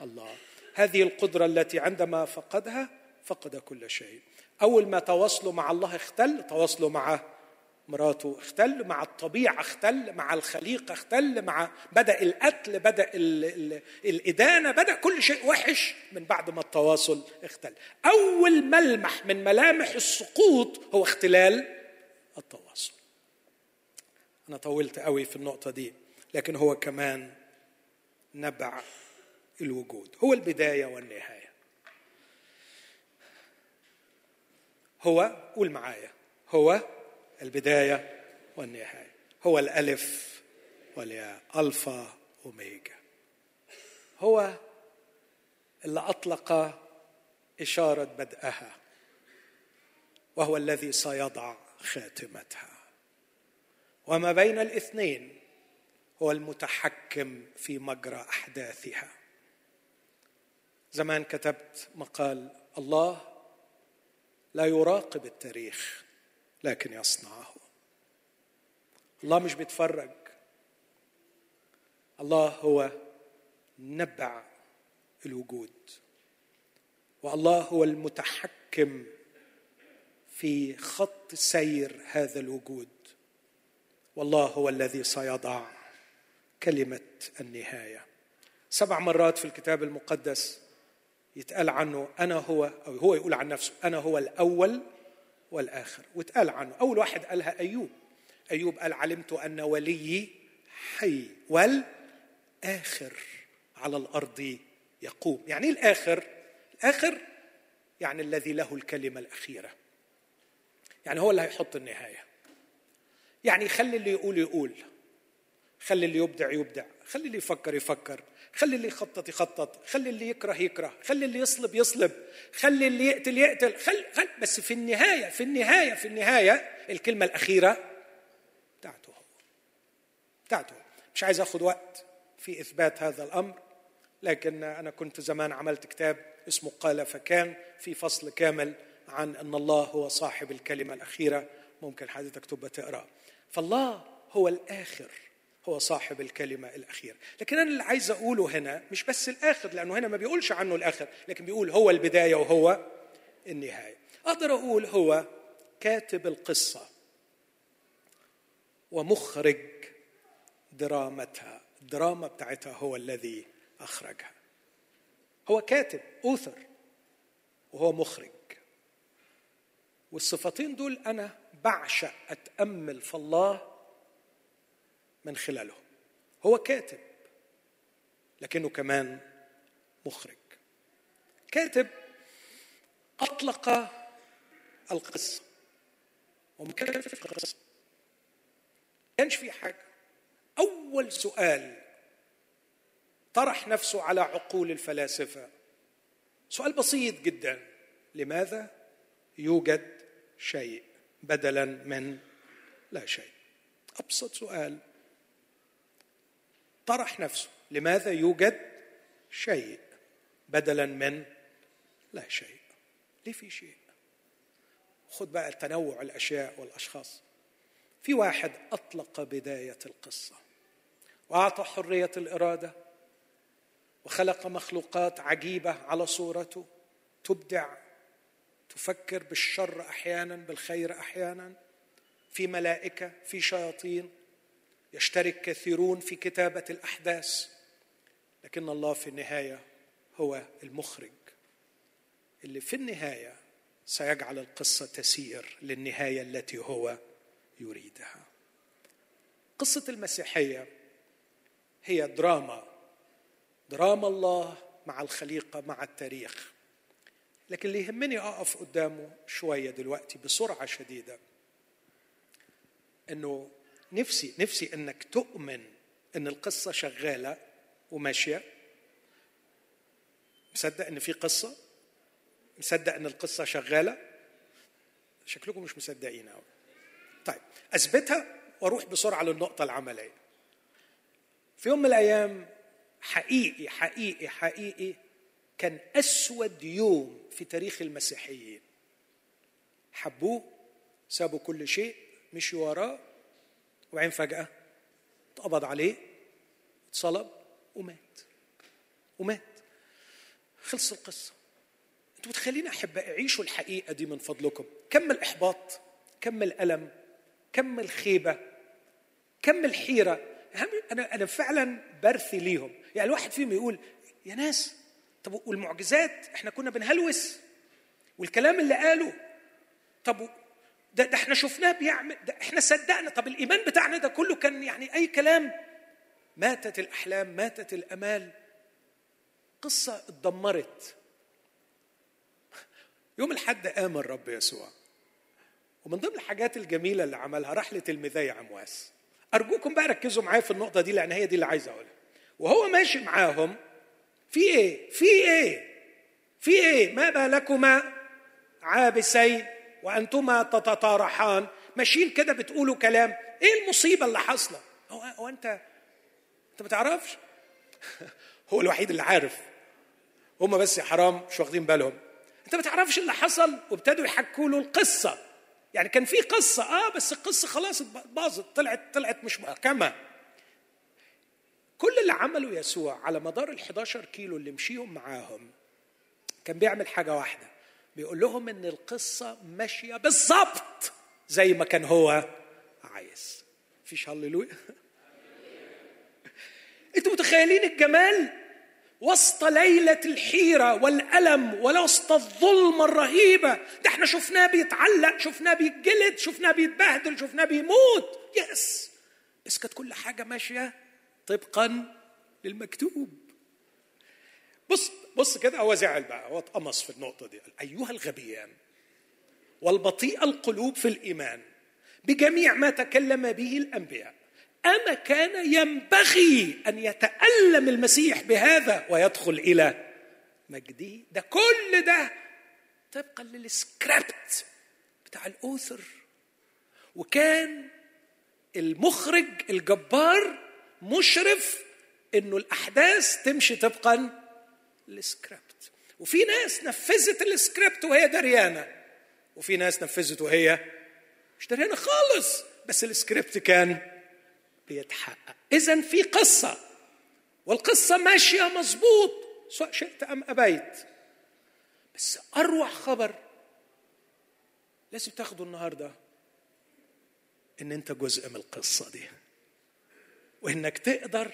الله. هذه القدرة التي عندما فقدها فقد كل شيء. أول ما تواصلوا مع الله اختل تواصلوا مع مراته اختل مع الطبيعة اختل مع الخليقة اختل مع بدأ القتل بدأ ال ال الإدانة بدأ كل شيء وحش من بعد ما التواصل اختل. أول ملمح من ملامح السقوط هو اختلال التواصل. أنا طولت قوي في النقطة دي لكن هو كمان نبع الوجود. هو البداية والنهاية. هو قول معايا هو البداية والنهاية. هو الألف والياء ألفا أوميجا. هو اللي أطلق إشارة بدءها وهو الذي سيضع خاتمتها. وما بين الاثنين هو المتحكم في مجرى أحداثها. زمان كتبت مقال الله لا يراقب التاريخ لكن يصنعه. الله مش بيتفرج. الله هو نبع الوجود. والله هو المتحكم في خط سير هذا الوجود. والله هو الذي سيضع كلمة النهاية. سبع مرات في الكتاب المقدس يتقال عنه أنا هو أو هو يقول عن نفسه أنا هو الأول والآخر واتقال عنه. أول واحد قالها أيوب. أيوب قال علمت أن وليي حي والآخر على الأرض يقوم. يعني إيه الآخر؟ الآخر يعني الذي له الكلمة الأخيرة. يعني هو اللي هيحط النهاية. يعني خلي اللي يقول يقول. خلي اللي يبدع يبدع. خلي اللي يفكر يفكر. خلي اللي يخطط يخطط. خلي اللي يكره يكره. خلي اللي يصلب يصلب. خلي اللي يقتل يقتل. خل, خل بس في النهاية في النهاية في النهاية الكلمة الأخيرة بتاعته هو. بتاعته. مش عايز أخذ وقت في إثبات هذا الأمر لكن أنا كنت زمان عملت كتاب اسمه قال فكان في فصل كامل عن أن الله هو صاحب الكلمة الأخيرة. ممكن حضرتك تبقى تقرأ. فالله هو الآخر هو صاحب الكلمة الأخيرة. لكن أنا اللي عايز أقوله هنا مش بس الآخر لأنه هنا ما بيقولش عنه الآخر لكن بيقول هو البداية وهو النهاية. أقدر أقول هو كاتب القصة ومخرج درامتها. الدراما بتاعتها هو الذي أخرجها. هو كاتب أوثر وهو مخرج. والصفتين دول أنا بعشق أتأمل في الله من خلاله. هو كاتب لكنه كمان مخرج. كاتب أطلق القصة. وما كانش في القصة كانش في حاجة. أول سؤال طرح نفسه على عقول الفلاسفة. سؤال بسيط جدا. لماذا يوجد شيء؟ بدلا من لا شيء. أبسط سؤال. طرح نفسه. لماذا يوجد شيء بدلا من لا شيء؟ ليه في شيء؟ خد بقى تنوع الأشياء والأشخاص. في واحد أطلق بداية القصة وأعطى حرية الإرادة وخلق مخلوقات عجيبة على صورته تبدع تفكر بالشر أحيانا بالخير أحيانا في ملائكة في شياطين يشترك كثيرون في كتابة الأحداث لكن الله في النهاية هو المخرج. اللي في النهاية سيجعل القصة تسير للنهاية التي هو يريدها. قصة المسيحية هي دراما. دراما الله مع الخليقة مع التاريخ. لكن اللي يهمني أقف قدامه شوية دلوقتي بسرعة شديدة إنه نفسي نفسي إنك تؤمن إن القصة شغالة وماشية. مصدق إن في قصة؟ مصدق إن القصة شغالة؟ شكلكم مش مصدقين قوي طيب أثبتها وأروح بسرعة للنقطة العملية. في يوم من الأيام حقيقي حقيقي حقيقي كان أسود يوم في تاريخ المسيحيين. حبوه سابوا كل شيء مشوا وراه وبعدين فجأة اتقبض عليه اتصلب ومات. ومات. خلص القصة. أنتوا متخيلين احبائي عيشوا الحقيقة دي من فضلكم؟ كم الإحباط كم الألم كم الخيبة كم الحيرة. أنا أنا فعلا برثي ليهم. يعني الواحد فيهم يقول يا ناس طب والمعجزات؟ إحنا كنا بنهلوس. والكلام اللي قاله طب ده, ده إحنا شفناه بيعمل ده إحنا صدقنا. طب الإيمان بتاعنا ده كله كان يعني أي كلام؟ ماتت الأحلام ماتت الأمال. قصة اتدمرت. يوم الحد قام الرب يسوع. ومن ضمن الحاجات الجميلة اللي عملها راح لتلميذي عمواس. أرجوكم بقى ركزوا معايا في النقطة دي لأن هي دي اللي عايز أقولها. وهو ماشي معاهم في إيه? في إيه? في إيه؟ ما بالكما عابسين وأنتما تتطارحان. ماشيين كده بتقولوا كلام. إيه المصيبة اللي حاصلة؟ هو, هو انت أنت ما تعرفش؟ <laughs> هو الوحيد اللي عارف. هم بس يا حرام مش واخدين بالهم. أنت ما تعرفش اللي حصل؟ وابتدوا يحكوا له القصة. يعني كان في قصة. آه بس القصة خلاص باظت طلعت طلعت مش محكمة. كل اللي عمله يسوع على مدار ال 11 كيلو اللي مشيهم معاهم كان بيعمل حاجة واحدة بيقول لهم إن القصة ماشية بالظبط زي ما كان هو عايز. فيش هللويا؟ <laughs> أنتوا متخيلين الجمال؟ وسط ليلة الحيرة والألم ووسط الظلمة الرهيبة. ده إحنا شفناه بيتعلق شفناه بيتجلد شفناه بيتبهدل شفناه بيموت. يس! بس كانت كل حاجة ماشية طبقا للمكتوب. بص بص كده هو زعل بقى هو اتقمص في النقطة دي. أيها الغبيان والبطيء القلوب في الإيمان بجميع ما تكلم به الأنبياء أما كان ينبغي أن يتألم المسيح بهذا ويدخل إلى مجده ده كل ده طبقا للسكريبت بتاع ال author. وكان المخرج الجبار مشرف انه الاحداث تمشي طبقا للسكريبت. وفي ناس نفذت السكريبت وهي دريانة. وفي ناس نفذت وهي مش دريانة خالص. بس السكريبت كان بيتحقق. اذا في قصة. والقصة ماشية مظبوط سواء شئت أم أبيت. بس أروع خبر لازم تاخده النهارده إن أنت جزء من القصة دي. وإنك تقدر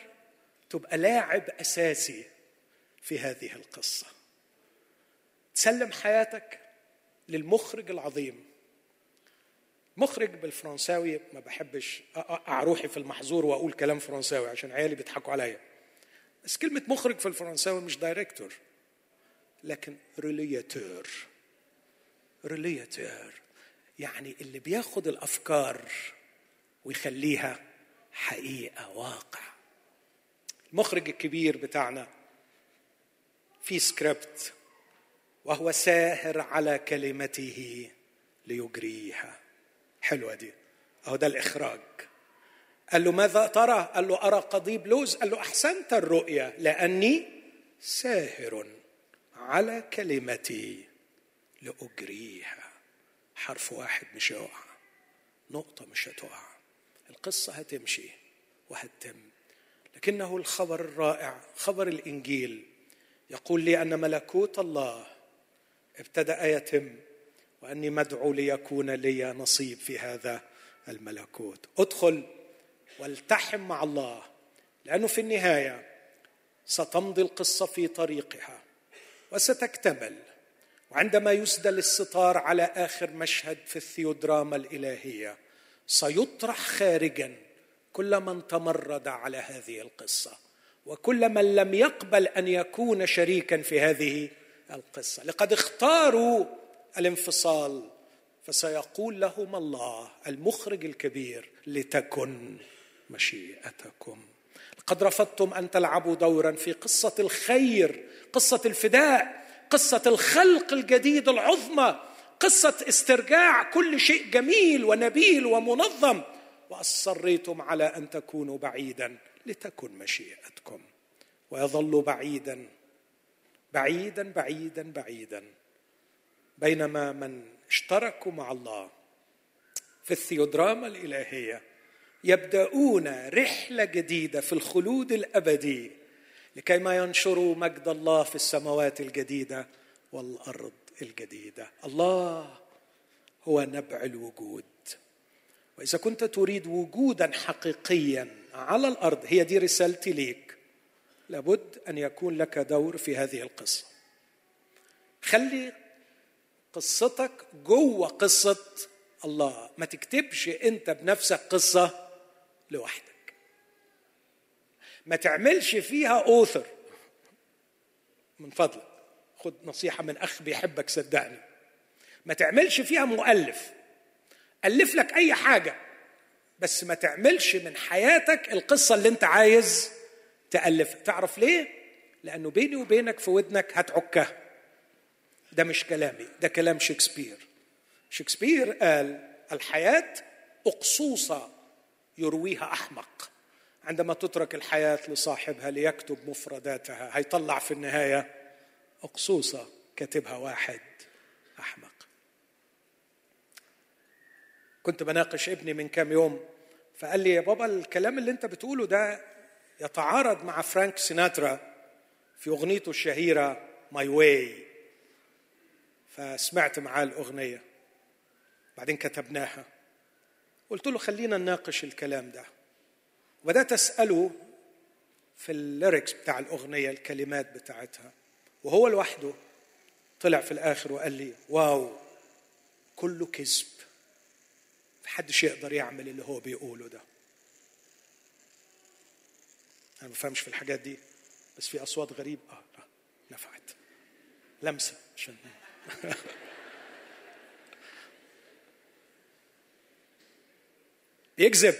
تبقى لاعب أساسي في هذه القصة. تسلم حياتك للمخرج العظيم. مخرج بالفرنساوي ما بحبش اقع روحي في المحظور وأقول كلام فرنساوي عشان عيالي بيضحكوا عليا. بس كلمة مخرج في الفرنساوي مش director لكن réalisateur réalisateur يعني اللي بياخد الأفكار ويخليها حقيقة واقع. المخرج الكبير بتاعنا في سكريبت وهو ساهر على كلمته ليجريها. حلوة دي. أهو ده الإخراج. قال له ماذا ترى؟ قال له أرى قضيب لوز؟ قال له أحسنت الرؤيا لأني ساهر على كلمتي لأجريها. حرف واحد مش هيقع نقطة مش هتقع. القصة هتمشي وهتتم. لكنه الخبر الرائع خبر الإنجيل. يقول لي أن ملكوت الله ابتدأ يتم وأني مدعو ليكون لي نصيب في هذا الملكوت. ادخل والتحم مع الله لأنه في النهاية ستمضي القصة في طريقها وستكتمل. وعندما يسدل الستار على آخر مشهد في الثيودراما الإلهية سيطرح خارجا كل من تمرد على هذه القصة وكل من لم يقبل أن يكون شريكا في هذه القصة. لقد اختاروا الانفصال فسيقول لهم الله المخرج الكبير لتكن مشيئتكم. لقد رفضتم أن تلعبوا دورا في قصة الخير قصة الفداء قصة الخلق الجديد العظمى. قصة استرجاع كل شيء جميل ونبيل ومنظم وأصريتم على أن تكونوا بعيدا لتكن مشيئتكم. ويظل بعيدا بعيدا بعيدا بعيدا بينما من اشتركوا مع الله في الثيودراما الإلهية يبدأون رحلة جديدة في الخلود الأبدي لكي ما ينشروا مجد الله في السماوات الجديدة والأرض. الجديدة. الله هو نبع الوجود. وإذا كنت تريد وجودا حقيقيا على الأرض هي دي رسالتي ليك. لابد أن يكون لك دور في هذه القصة. خلي قصتك جوه قصة الله. ما تكتبش أنت بنفسك قصة لوحدك. ما تعملش فيها اوثر من فضلك. خد نصيحة من أخ بيحبك صدقني. ما تعملش فيها مؤلف. ألف لك أي حاجة بس ما تعملش من حياتك القصة اللي أنت عايز تألفها. تعرف ليه؟ لأنه بيني وبينك في ودنك هتعكها. ده مش كلامي ده كلام شكسبير. شكسبير قال الحياة أقصوصة يرويها أحمق. عندما تترك الحياة لصاحبها ليكتب مفرداتها. هيطلع في النهاية اقصوصه كاتبها واحد أحمق. كنت بناقش ابني من كام يوم فقال لي يا بابا الكلام اللي انت بتقوله ده يتعارض مع فرانك سيناترا في أغنيته الشهيرة My Way فسمعت معاه الأغنية. بعدين كتبناها. قلت له خلينا نناقش الكلام ده. وبدأت أسأله في ال lyrics بتاع الأغنية الكلمات بتاعتها. وهو لوحده. طلع في الآخر وقال لي wow كله كذب. محدش يقدر يعمل اللي هو بيقوله ده. أنا ما بفهمش في الحاجات دي بس في أصوات غريبة. آه نفعت. لمسة عشان <laughs> بيكذب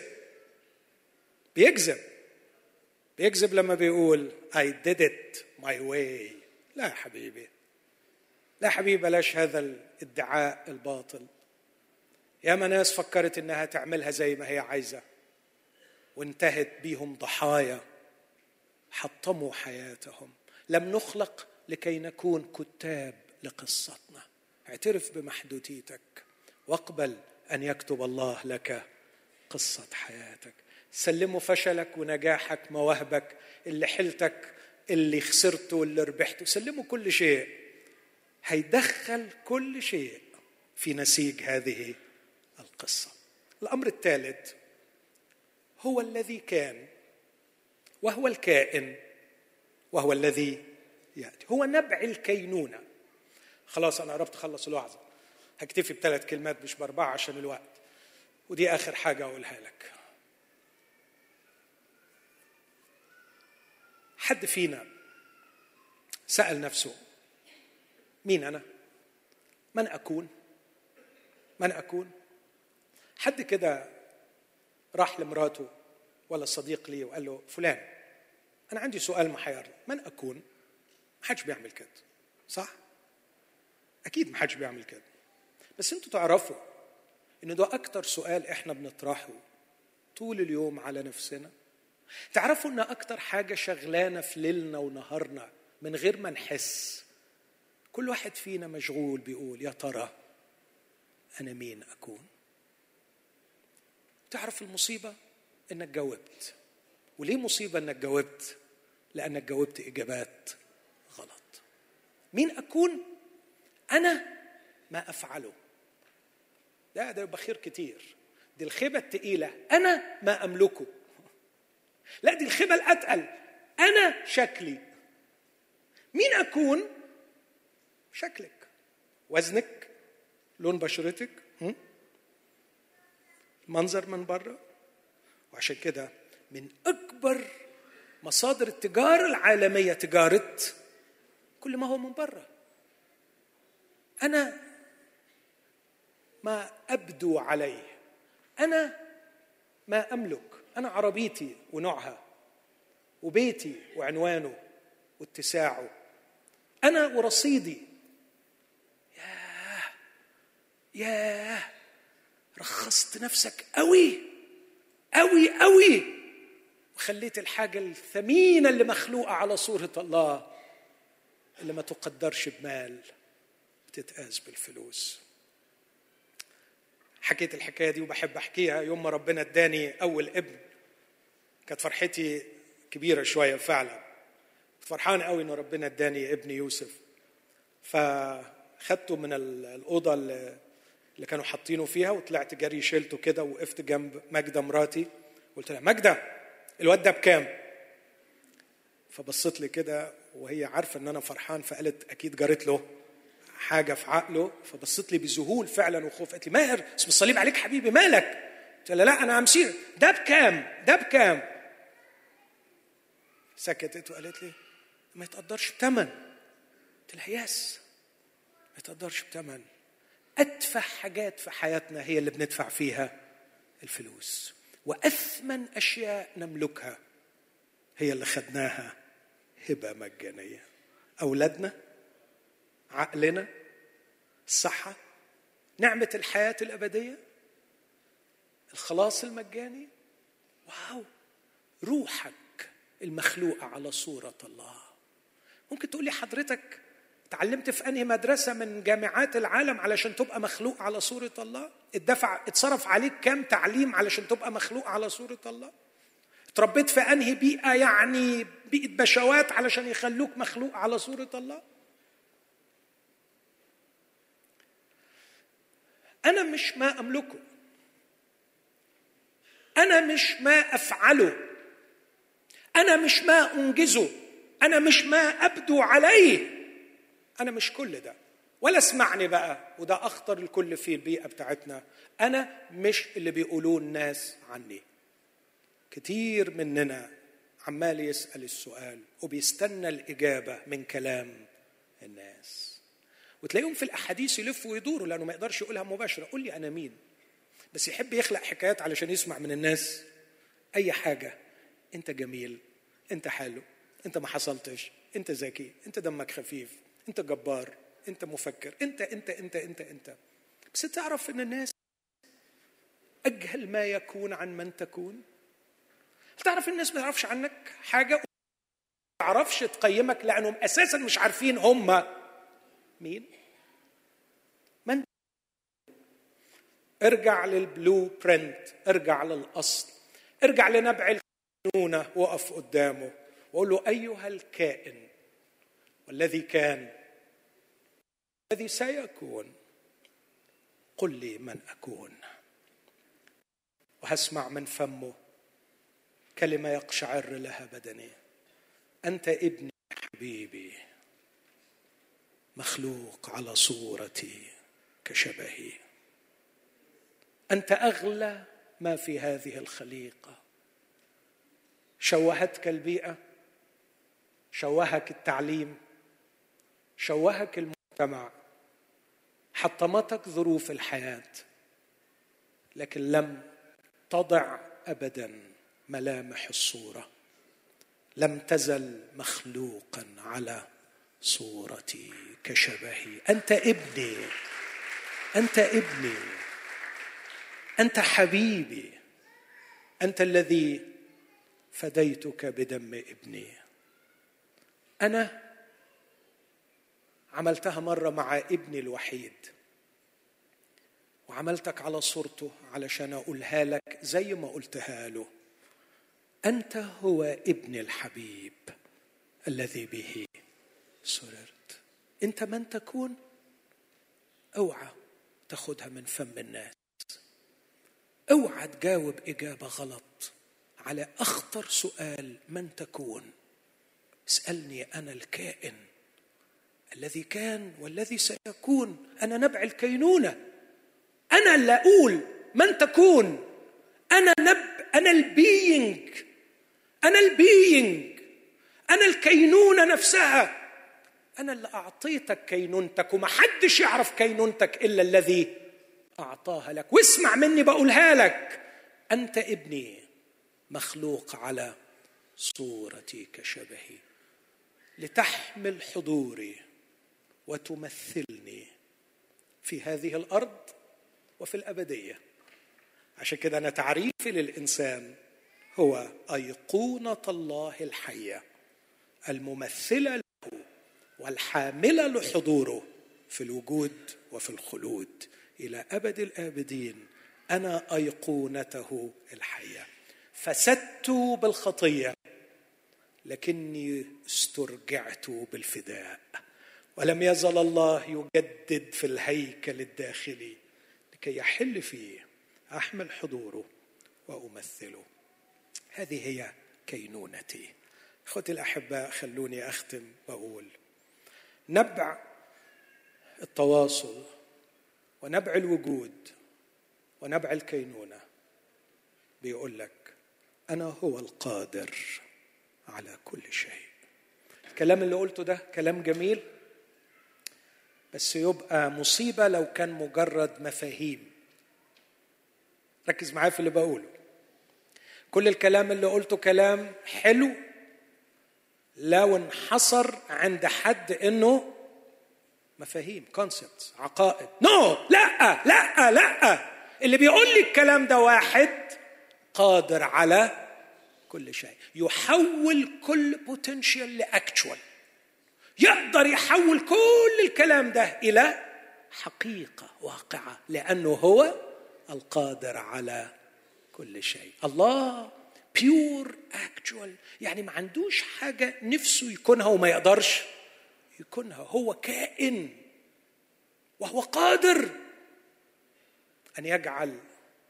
بيكذب بيكذب لما بيقول I did it my way. لا يا حبيبي لا يا حبيبي بلاش هذا الادعاء الباطل؟ ياما ناس فكرت إنها تعملها زي ما هي عايزة وانتهت بيهم ضحايا حطموا حياتهم. لم نخلق لكي نكون كتاب لقصتنا. اعترف بمحدوديتك واقبل أن يكتب الله لك قصة حياتك. سلموا فشلك ونجاحك مواهبك اللي حلتك اللي خسرته واللي ربحته. سلموا كل شيء. هيدخل كل شيء في نسيج هذه القصة. الأمر الثالث هو الذي كان وهو الكائن وهو الذي يأتي. هو نبع الكينونة. خلاص أنا قربت أخلص الوعظة هكتفي بثلاث كلمات مش بأربعة عشان الوقت. ودي آخر حاجة أقولها لك. حد فينا سأل نفسه مين أنا؟ من أكون؟ من أكون؟ حد كده راح لمراته ولا صديق لي وقال له فلان أنا عندي سؤال محيرني من أكون؟ ما حدش بيعمل كده صح؟ أكيد ما حدش بيعمل كده بس أنتوا تعرفوا إن ده أكتر سؤال إحنا بنطرحه طول اليوم على نفسنا تعرفوا إن أكتر حاجة شغلانة في ليلنا ونهارنا من غير ما نحس كل واحد فينا مشغول بيقول يا ترى أنا مين أكون؟ تعرف المصيبة؟ إنك جاوبت. وليه مصيبة إنك جاوبت؟ لأنك جاوبت إجابات غلط. مين أكون؟ أنا ما أفعله. لا ده يبقى خير كتير. دي الخيبة التقيلة. أنا ما أملكه. لا دي الخيبة الأتقل. أنا شكلي. مين أكون؟ شكلك. وزنك. لون بشرتك. منظر من بره. وعشان كده من أكبر مصادر التجارة العالمية تجارة كل ما هو من بره. أنا ما أبدو عليه. أنا ما أملك. أنا عربيتي ونوعها وبيتي وعنوانه واتساعه. أنا ورصيدي. ياه ياه رخصت نفسك قوي قوي قوي وخليت الحاجة الثمينة اللي مخلوقة على صورة الله اللي ما تقدرش بمال تتقاس بالفلوس. حكيت الحكاية دي وبحب أحكيها. يوم ما ربنا اداني أول ابن كانت فرحتي كبيرة شوية فعلا فرحان قوي إن ربنا اداني ابني يوسف فخدته من الأوضة اللي كانوا حاطينه فيها وطلعت جري شيلته كده وقفت جنب ماجدة مراتي قلت لها ماجدة الواد ده بكام؟ فبصت لي كده وهي عارفة إن أنا فرحان فقالت أكيد جريت له حاجة في عقله فبصت لي بذهول فعلا وخوف قالت لي ماهر اسم الصليب عليك حبيبي مالك؟ قلت لها لا أنا همسير ده بكام؟ ده بكام؟ سكتت وقالت لي ما يتقدرش بثمن قلت لها يس. ما يتقدرش بثمن أدفع حاجات في حياتنا هي اللي بندفع فيها الفلوس. وأثمن أشياء نملكها هي اللي خدناها هبة مجانية. أولادنا عقلنا الصحة نعمة الحياة الأبدية الخلاص المجاني. واو! روحك المخلوقة على صورة الله. ممكن تقول لي حضرتك تعلمت في أنهي مدرسة من جامعات العالم علشان تبقى مخلوق على صورة الله؟ اتدفع اتصرف عليك كام تعليم علشان تبقى مخلوق على صورة الله؟ اتربيت في أنهي بيئة يعني بيئة بشوات علشان يخلوك مخلوق على صورة الله؟ أنا مش ما أملكه. أنا مش ما أفعله. أنا مش ما أنجزه. أنا مش ما أبدو عليه. أنا مش كل ده. ولا اسمعني بقى وده أخطر الكل في البيئة بتاعتنا. أنا مش اللي بيقولوه الناس عني. كتير مننا عمال يسأل السؤال وبيستنى الإجابة من كلام الناس. وتلاقيهم في الأحاديث يلفوا ويدوروا لأنه ما يقدرش يقولها مباشرة. قول لي أنا مين؟ بس يحب يخلق حكايات علشان يسمع من الناس. أي حاجة. أنت جميل. انت حلو انت ما حصلتش انت ذكي انت دمك خفيف انت جبار انت مفكر انت انت انت انت انت. بس تعرف إن الناس أجهل ما يكون عن من تكون؟ تعرف الناس ما تعرفش عنك حاجة ما تعرفش تقيمك لأنهم أساسا مش عارفين هم مين؟ من؟ ارجع للبلو برنت ارجع للأصل ارجع لنبع الكنونه وقف قدامه. وقول له أيها الكائن والذي كان الذي سيكون قل لي من أكون. وهسمع من فمه كلمة يقشعر لها بدني. أنت ابني حبيبي مخلوق على صورتي كشبهي. أنت أغلى ما في هذه الخليقة. شوهتك البيئه شوهك التعليم شوهك المجتمع حطمتك ظروف الحياة لكن لم تضع ابدا ملامح الصورة لم تزل مخلوقا على صورتي كشبهي. أنت ابني أنت ابني أنت حبيبي أنت الذي فديتك بدم ابني. أنا عملتها مرة مع ابني الوحيد. وعملتك على صورته علشان أقولها لك زي ما قلتها له. أنت هو ابن الحبيب الذي به سررت. أنت من تكون؟ أوعى تاخدها من فم الناس. أوعى تجاوب إجابة غلط. على أخطر سؤال من تكون. اسألني أنا الكائن الذي كان والذي سيكون. أنا نبع الكينونة. أنا اللي أقول من تكون. أنا نب أنا البينج أنا ال being أنا الكينونة نفسها. أنا اللي أعطيتك كينونتك ومحدش يعرف كينونتك إلا الذي أعطاها لك. واسمع مني بقولها لك. أنت ابني. مخلوق على صورتي كشبهي لتحمل حضوري وتمثلني في هذه الأرض وفي الأبدية. عشان كده أنا تعريفي للإنسان هو أيقونة الله الحية الممثلة له والحاملة لحضوره في الوجود وفي الخلود. إلى أبد الآبدين أنا أيقونته الحية. فسدت بالخطية لكني استرجعت بالفداء ولم يزل الله يجدد في الهيكل الداخلي لكي يحل فيه أحمل حضوره وأمثله. هذه هي كينونتي. إخوتي الأحباء خلوني أختم وأقول نبع التواصل ونبع الوجود ونبع الكينونة بيقول لك أنا هو القادر على كل شيء. الكلام اللي قلته ده كلام جميل بس يبقى مصيبة لو كان مجرد مفاهيم. ركز معايا في اللي بقوله. كل الكلام اللي قلته كلام حلو لو انحصر عند حد إنه مفاهيم concepts عقائد. no no, لا! لا! لا! اللي بيقول لي الكلام ده واحد قادر على كل شيء. يحول كل potential ل actual يقدر يحول كل الكلام ده إلى حقيقة واقعة لأنه هو القادر على كل شيء. الله بيور اكتوال يعني ما عندوش حاجة نفسه يكونها وما يقدرش يكونها. هو كائن وهو قادر أن يجعل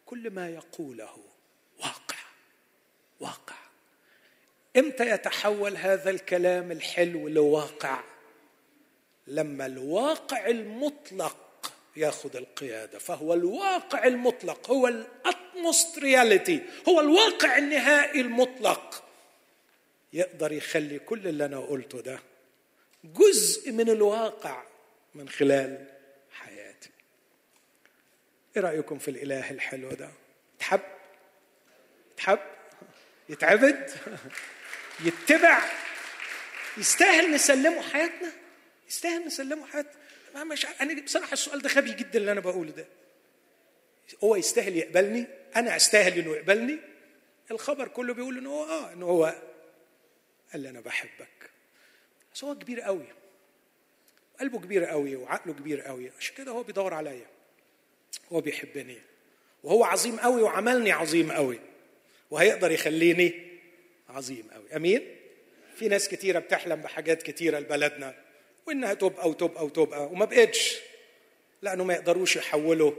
كل ما يقوله واقع. إمتى يتحول هذا الكلام الحلو لواقع؟ لما الواقع المطلق ياخذ القيادة فهو الواقع المطلق هو الاتموست رياليتي هو الواقع النهائي المطلق. يقدر يخلي كل اللي أنا قلته ده جزء من الواقع من خلال حياتي. إيه رأيكم في الإله الحلو ده؟ تحب؟ تحب؟ يتعبد يتبع يستاهل نسلمه حياتنا يستاهل نسلمه حياتنا. ما مش أنا بصراحة السؤال ده غبي جدا اللي أنا بقوله ده. هو يستاهل يقبلني؟ أنا أستاهل إنه يقبلني؟ الخبر كله بيقول إنه هو آه إنه هو قال أنا بحبك. بس هو كبير قوي. قلبه كبير قوي وعقله كبير قوي. عشان كده هو بيدور عليا. هو بيحبني. وهو عظيم قوي وعملني عظيم قوي. وهيقدر يخليني عظيم قوي أمين؟ في ناس كتيرة بتحلم بحاجات كتيرة لبلدنا وإنها تبقى وتبقى وتبقى وما بقتش لأنه ما يقدروش يحولوا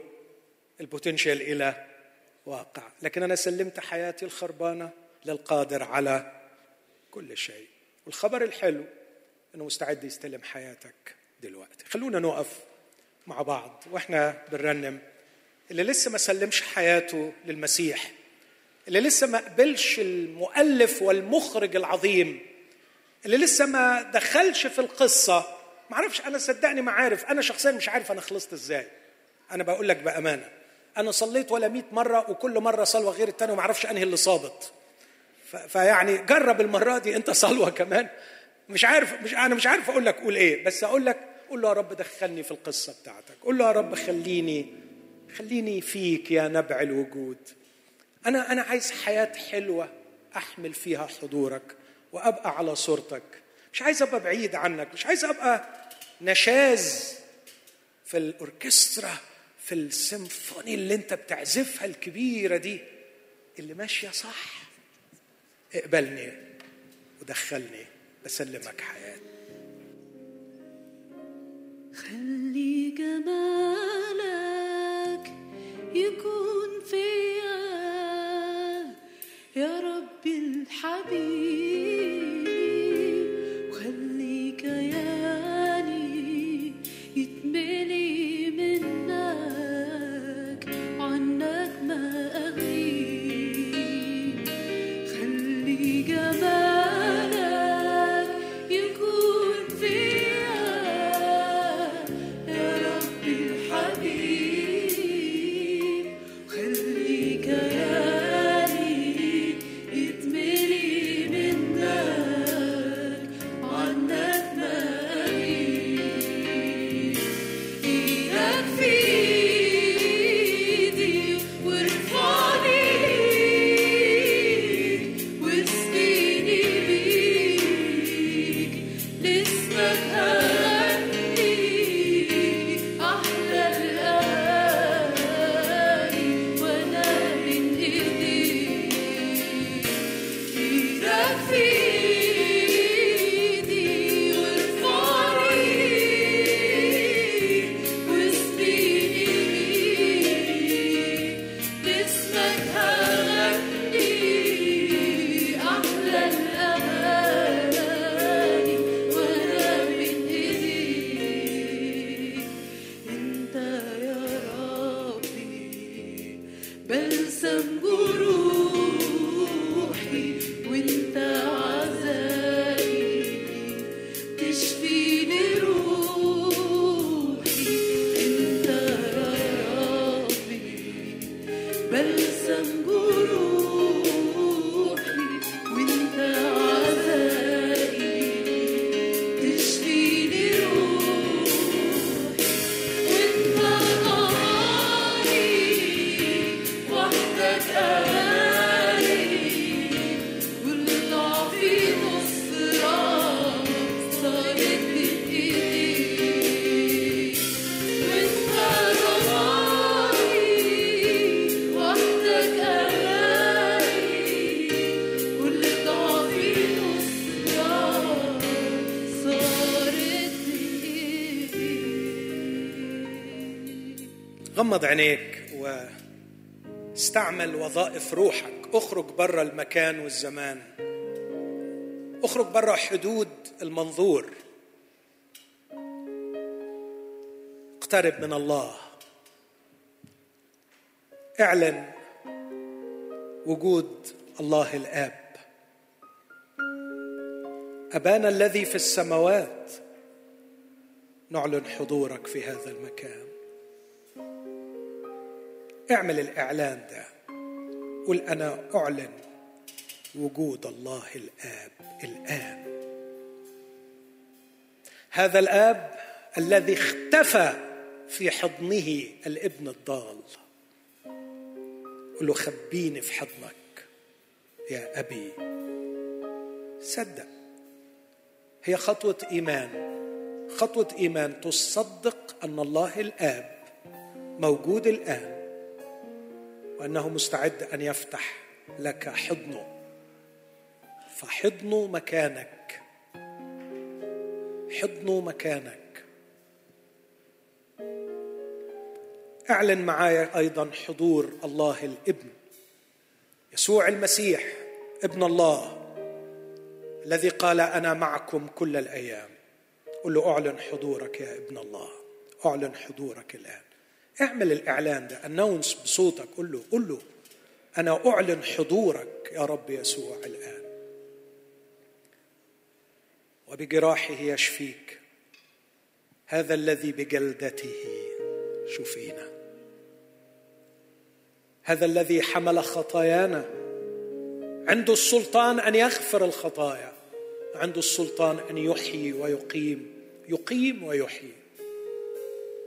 البوتنشال إلى واقع. لكن أنا سلمت حياتي الخربانة للقادر على كل شيء. والخبر الحلو إنه مستعد يستلم حياتك دلوقتي. خلونا نقف مع بعض وإحنا بنرنم. اللي لسه ما سلمش حياته للمسيح اللي لسه ما قبلش المؤلف والمخرج العظيم اللي لسه ما دخلش في القصة. ما أعرفش أنا صدقني ما عارف. أنا شخصيا مش عارف أنا خلصت إزاي. أنا بقول لك بأمانة. أنا صليت ولا 100 مرة وكل مرة صلوة غير الثانية وما أعرفش أنهي اللي صابت. فيعني جرب المرة دي أنت صلوة كمان. مش عارف مش أنا مش عارف أقول لك قول إيه بس أقول لك قول له يا رب دخلني في القصة بتاعتك. قول له يا رب خليني خليني فيك يا نبع الوجود. أنا أنا عايز حياة حلوة أحمل فيها حضورك وأبقى على صورتك. مش عايز أبقى بعيد عنك مش عايز أبقى نشاز في الأوركسترا في السيمفوني اللي أنت بتعزفها الكبيرة دي. اللي ماشية صح. اقبلني ودخلني بسلمك حياتي خلي جمالك يكون فيا يا ربي الحبيب. غمض عينيك واستعمل وظائف روحك. اخرج بره المكان والزمان. اخرج بره حدود المنظور. اقترب من الله. اعلن وجود الله الآب. أبانا الذي في السماوات نعلن حضورك في هذا المكان. اعمل الإعلان ده. قل أنا أعلن وجود الله الآب الآن. هذا الآب الذي اختفى في حضنه الابن الضال. قل له خبيني في حضنك يا أبي. صدق. هي خطوة إيمان. خطوة إيمان تصدق أن الله الآب موجود الآن. وأنه مستعد أن يفتح لك حضنه. فحضنه مكانك. حضنه مكانك. أعلن معايا أيضا حضور الله الإبن يسوع المسيح ابن الله الذي قال أنا معكم كل الأيام. قل له أعلن حضورك يا ابن الله. أعلن حضورك الآن. اعمل الإعلان ده انونس بصوتك قل له قل له أنا أعلن حضورك يا رب يسوع الآن. وبجراحه يشفيك. هذا الذي بجلدته شفينا. هذا الذي حمل خطايانا. عنده السلطان أن يغفر الخطايا. عنده السلطان أن يحيي ويقيم. يقيم ويحيي.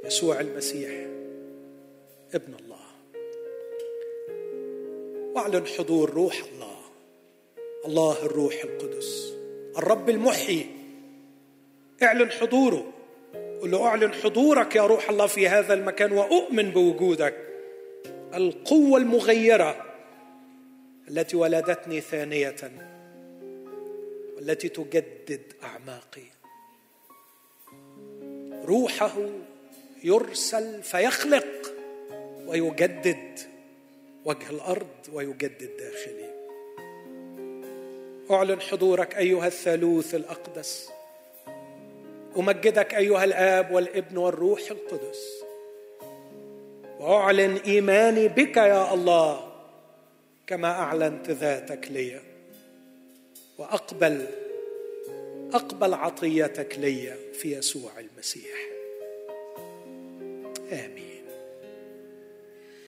يسوع المسيح. ابن الله. واعلن حضور روح الله. الله الروح القدس. الرب المحيي. اعلن حضوره. قل له اعلن حضورك يا روح الله في هذا المكان وأؤمن بوجودك. القوة المغيرة التي ولدتني ثانية والتي تجدد أعماقي. روحه يرسل فيخلق. ويجدد وجه الأرض ويجدد داخلي. أعلن حضورك أيها الثالوث الأقدس. أمجدك أيها الآب والابن والروح القدس. وأعلن إيماني بك يا الله كما أعلنت ذاتك لي. وأقبل أقبل عطيتك لي في يسوع المسيح. آمين.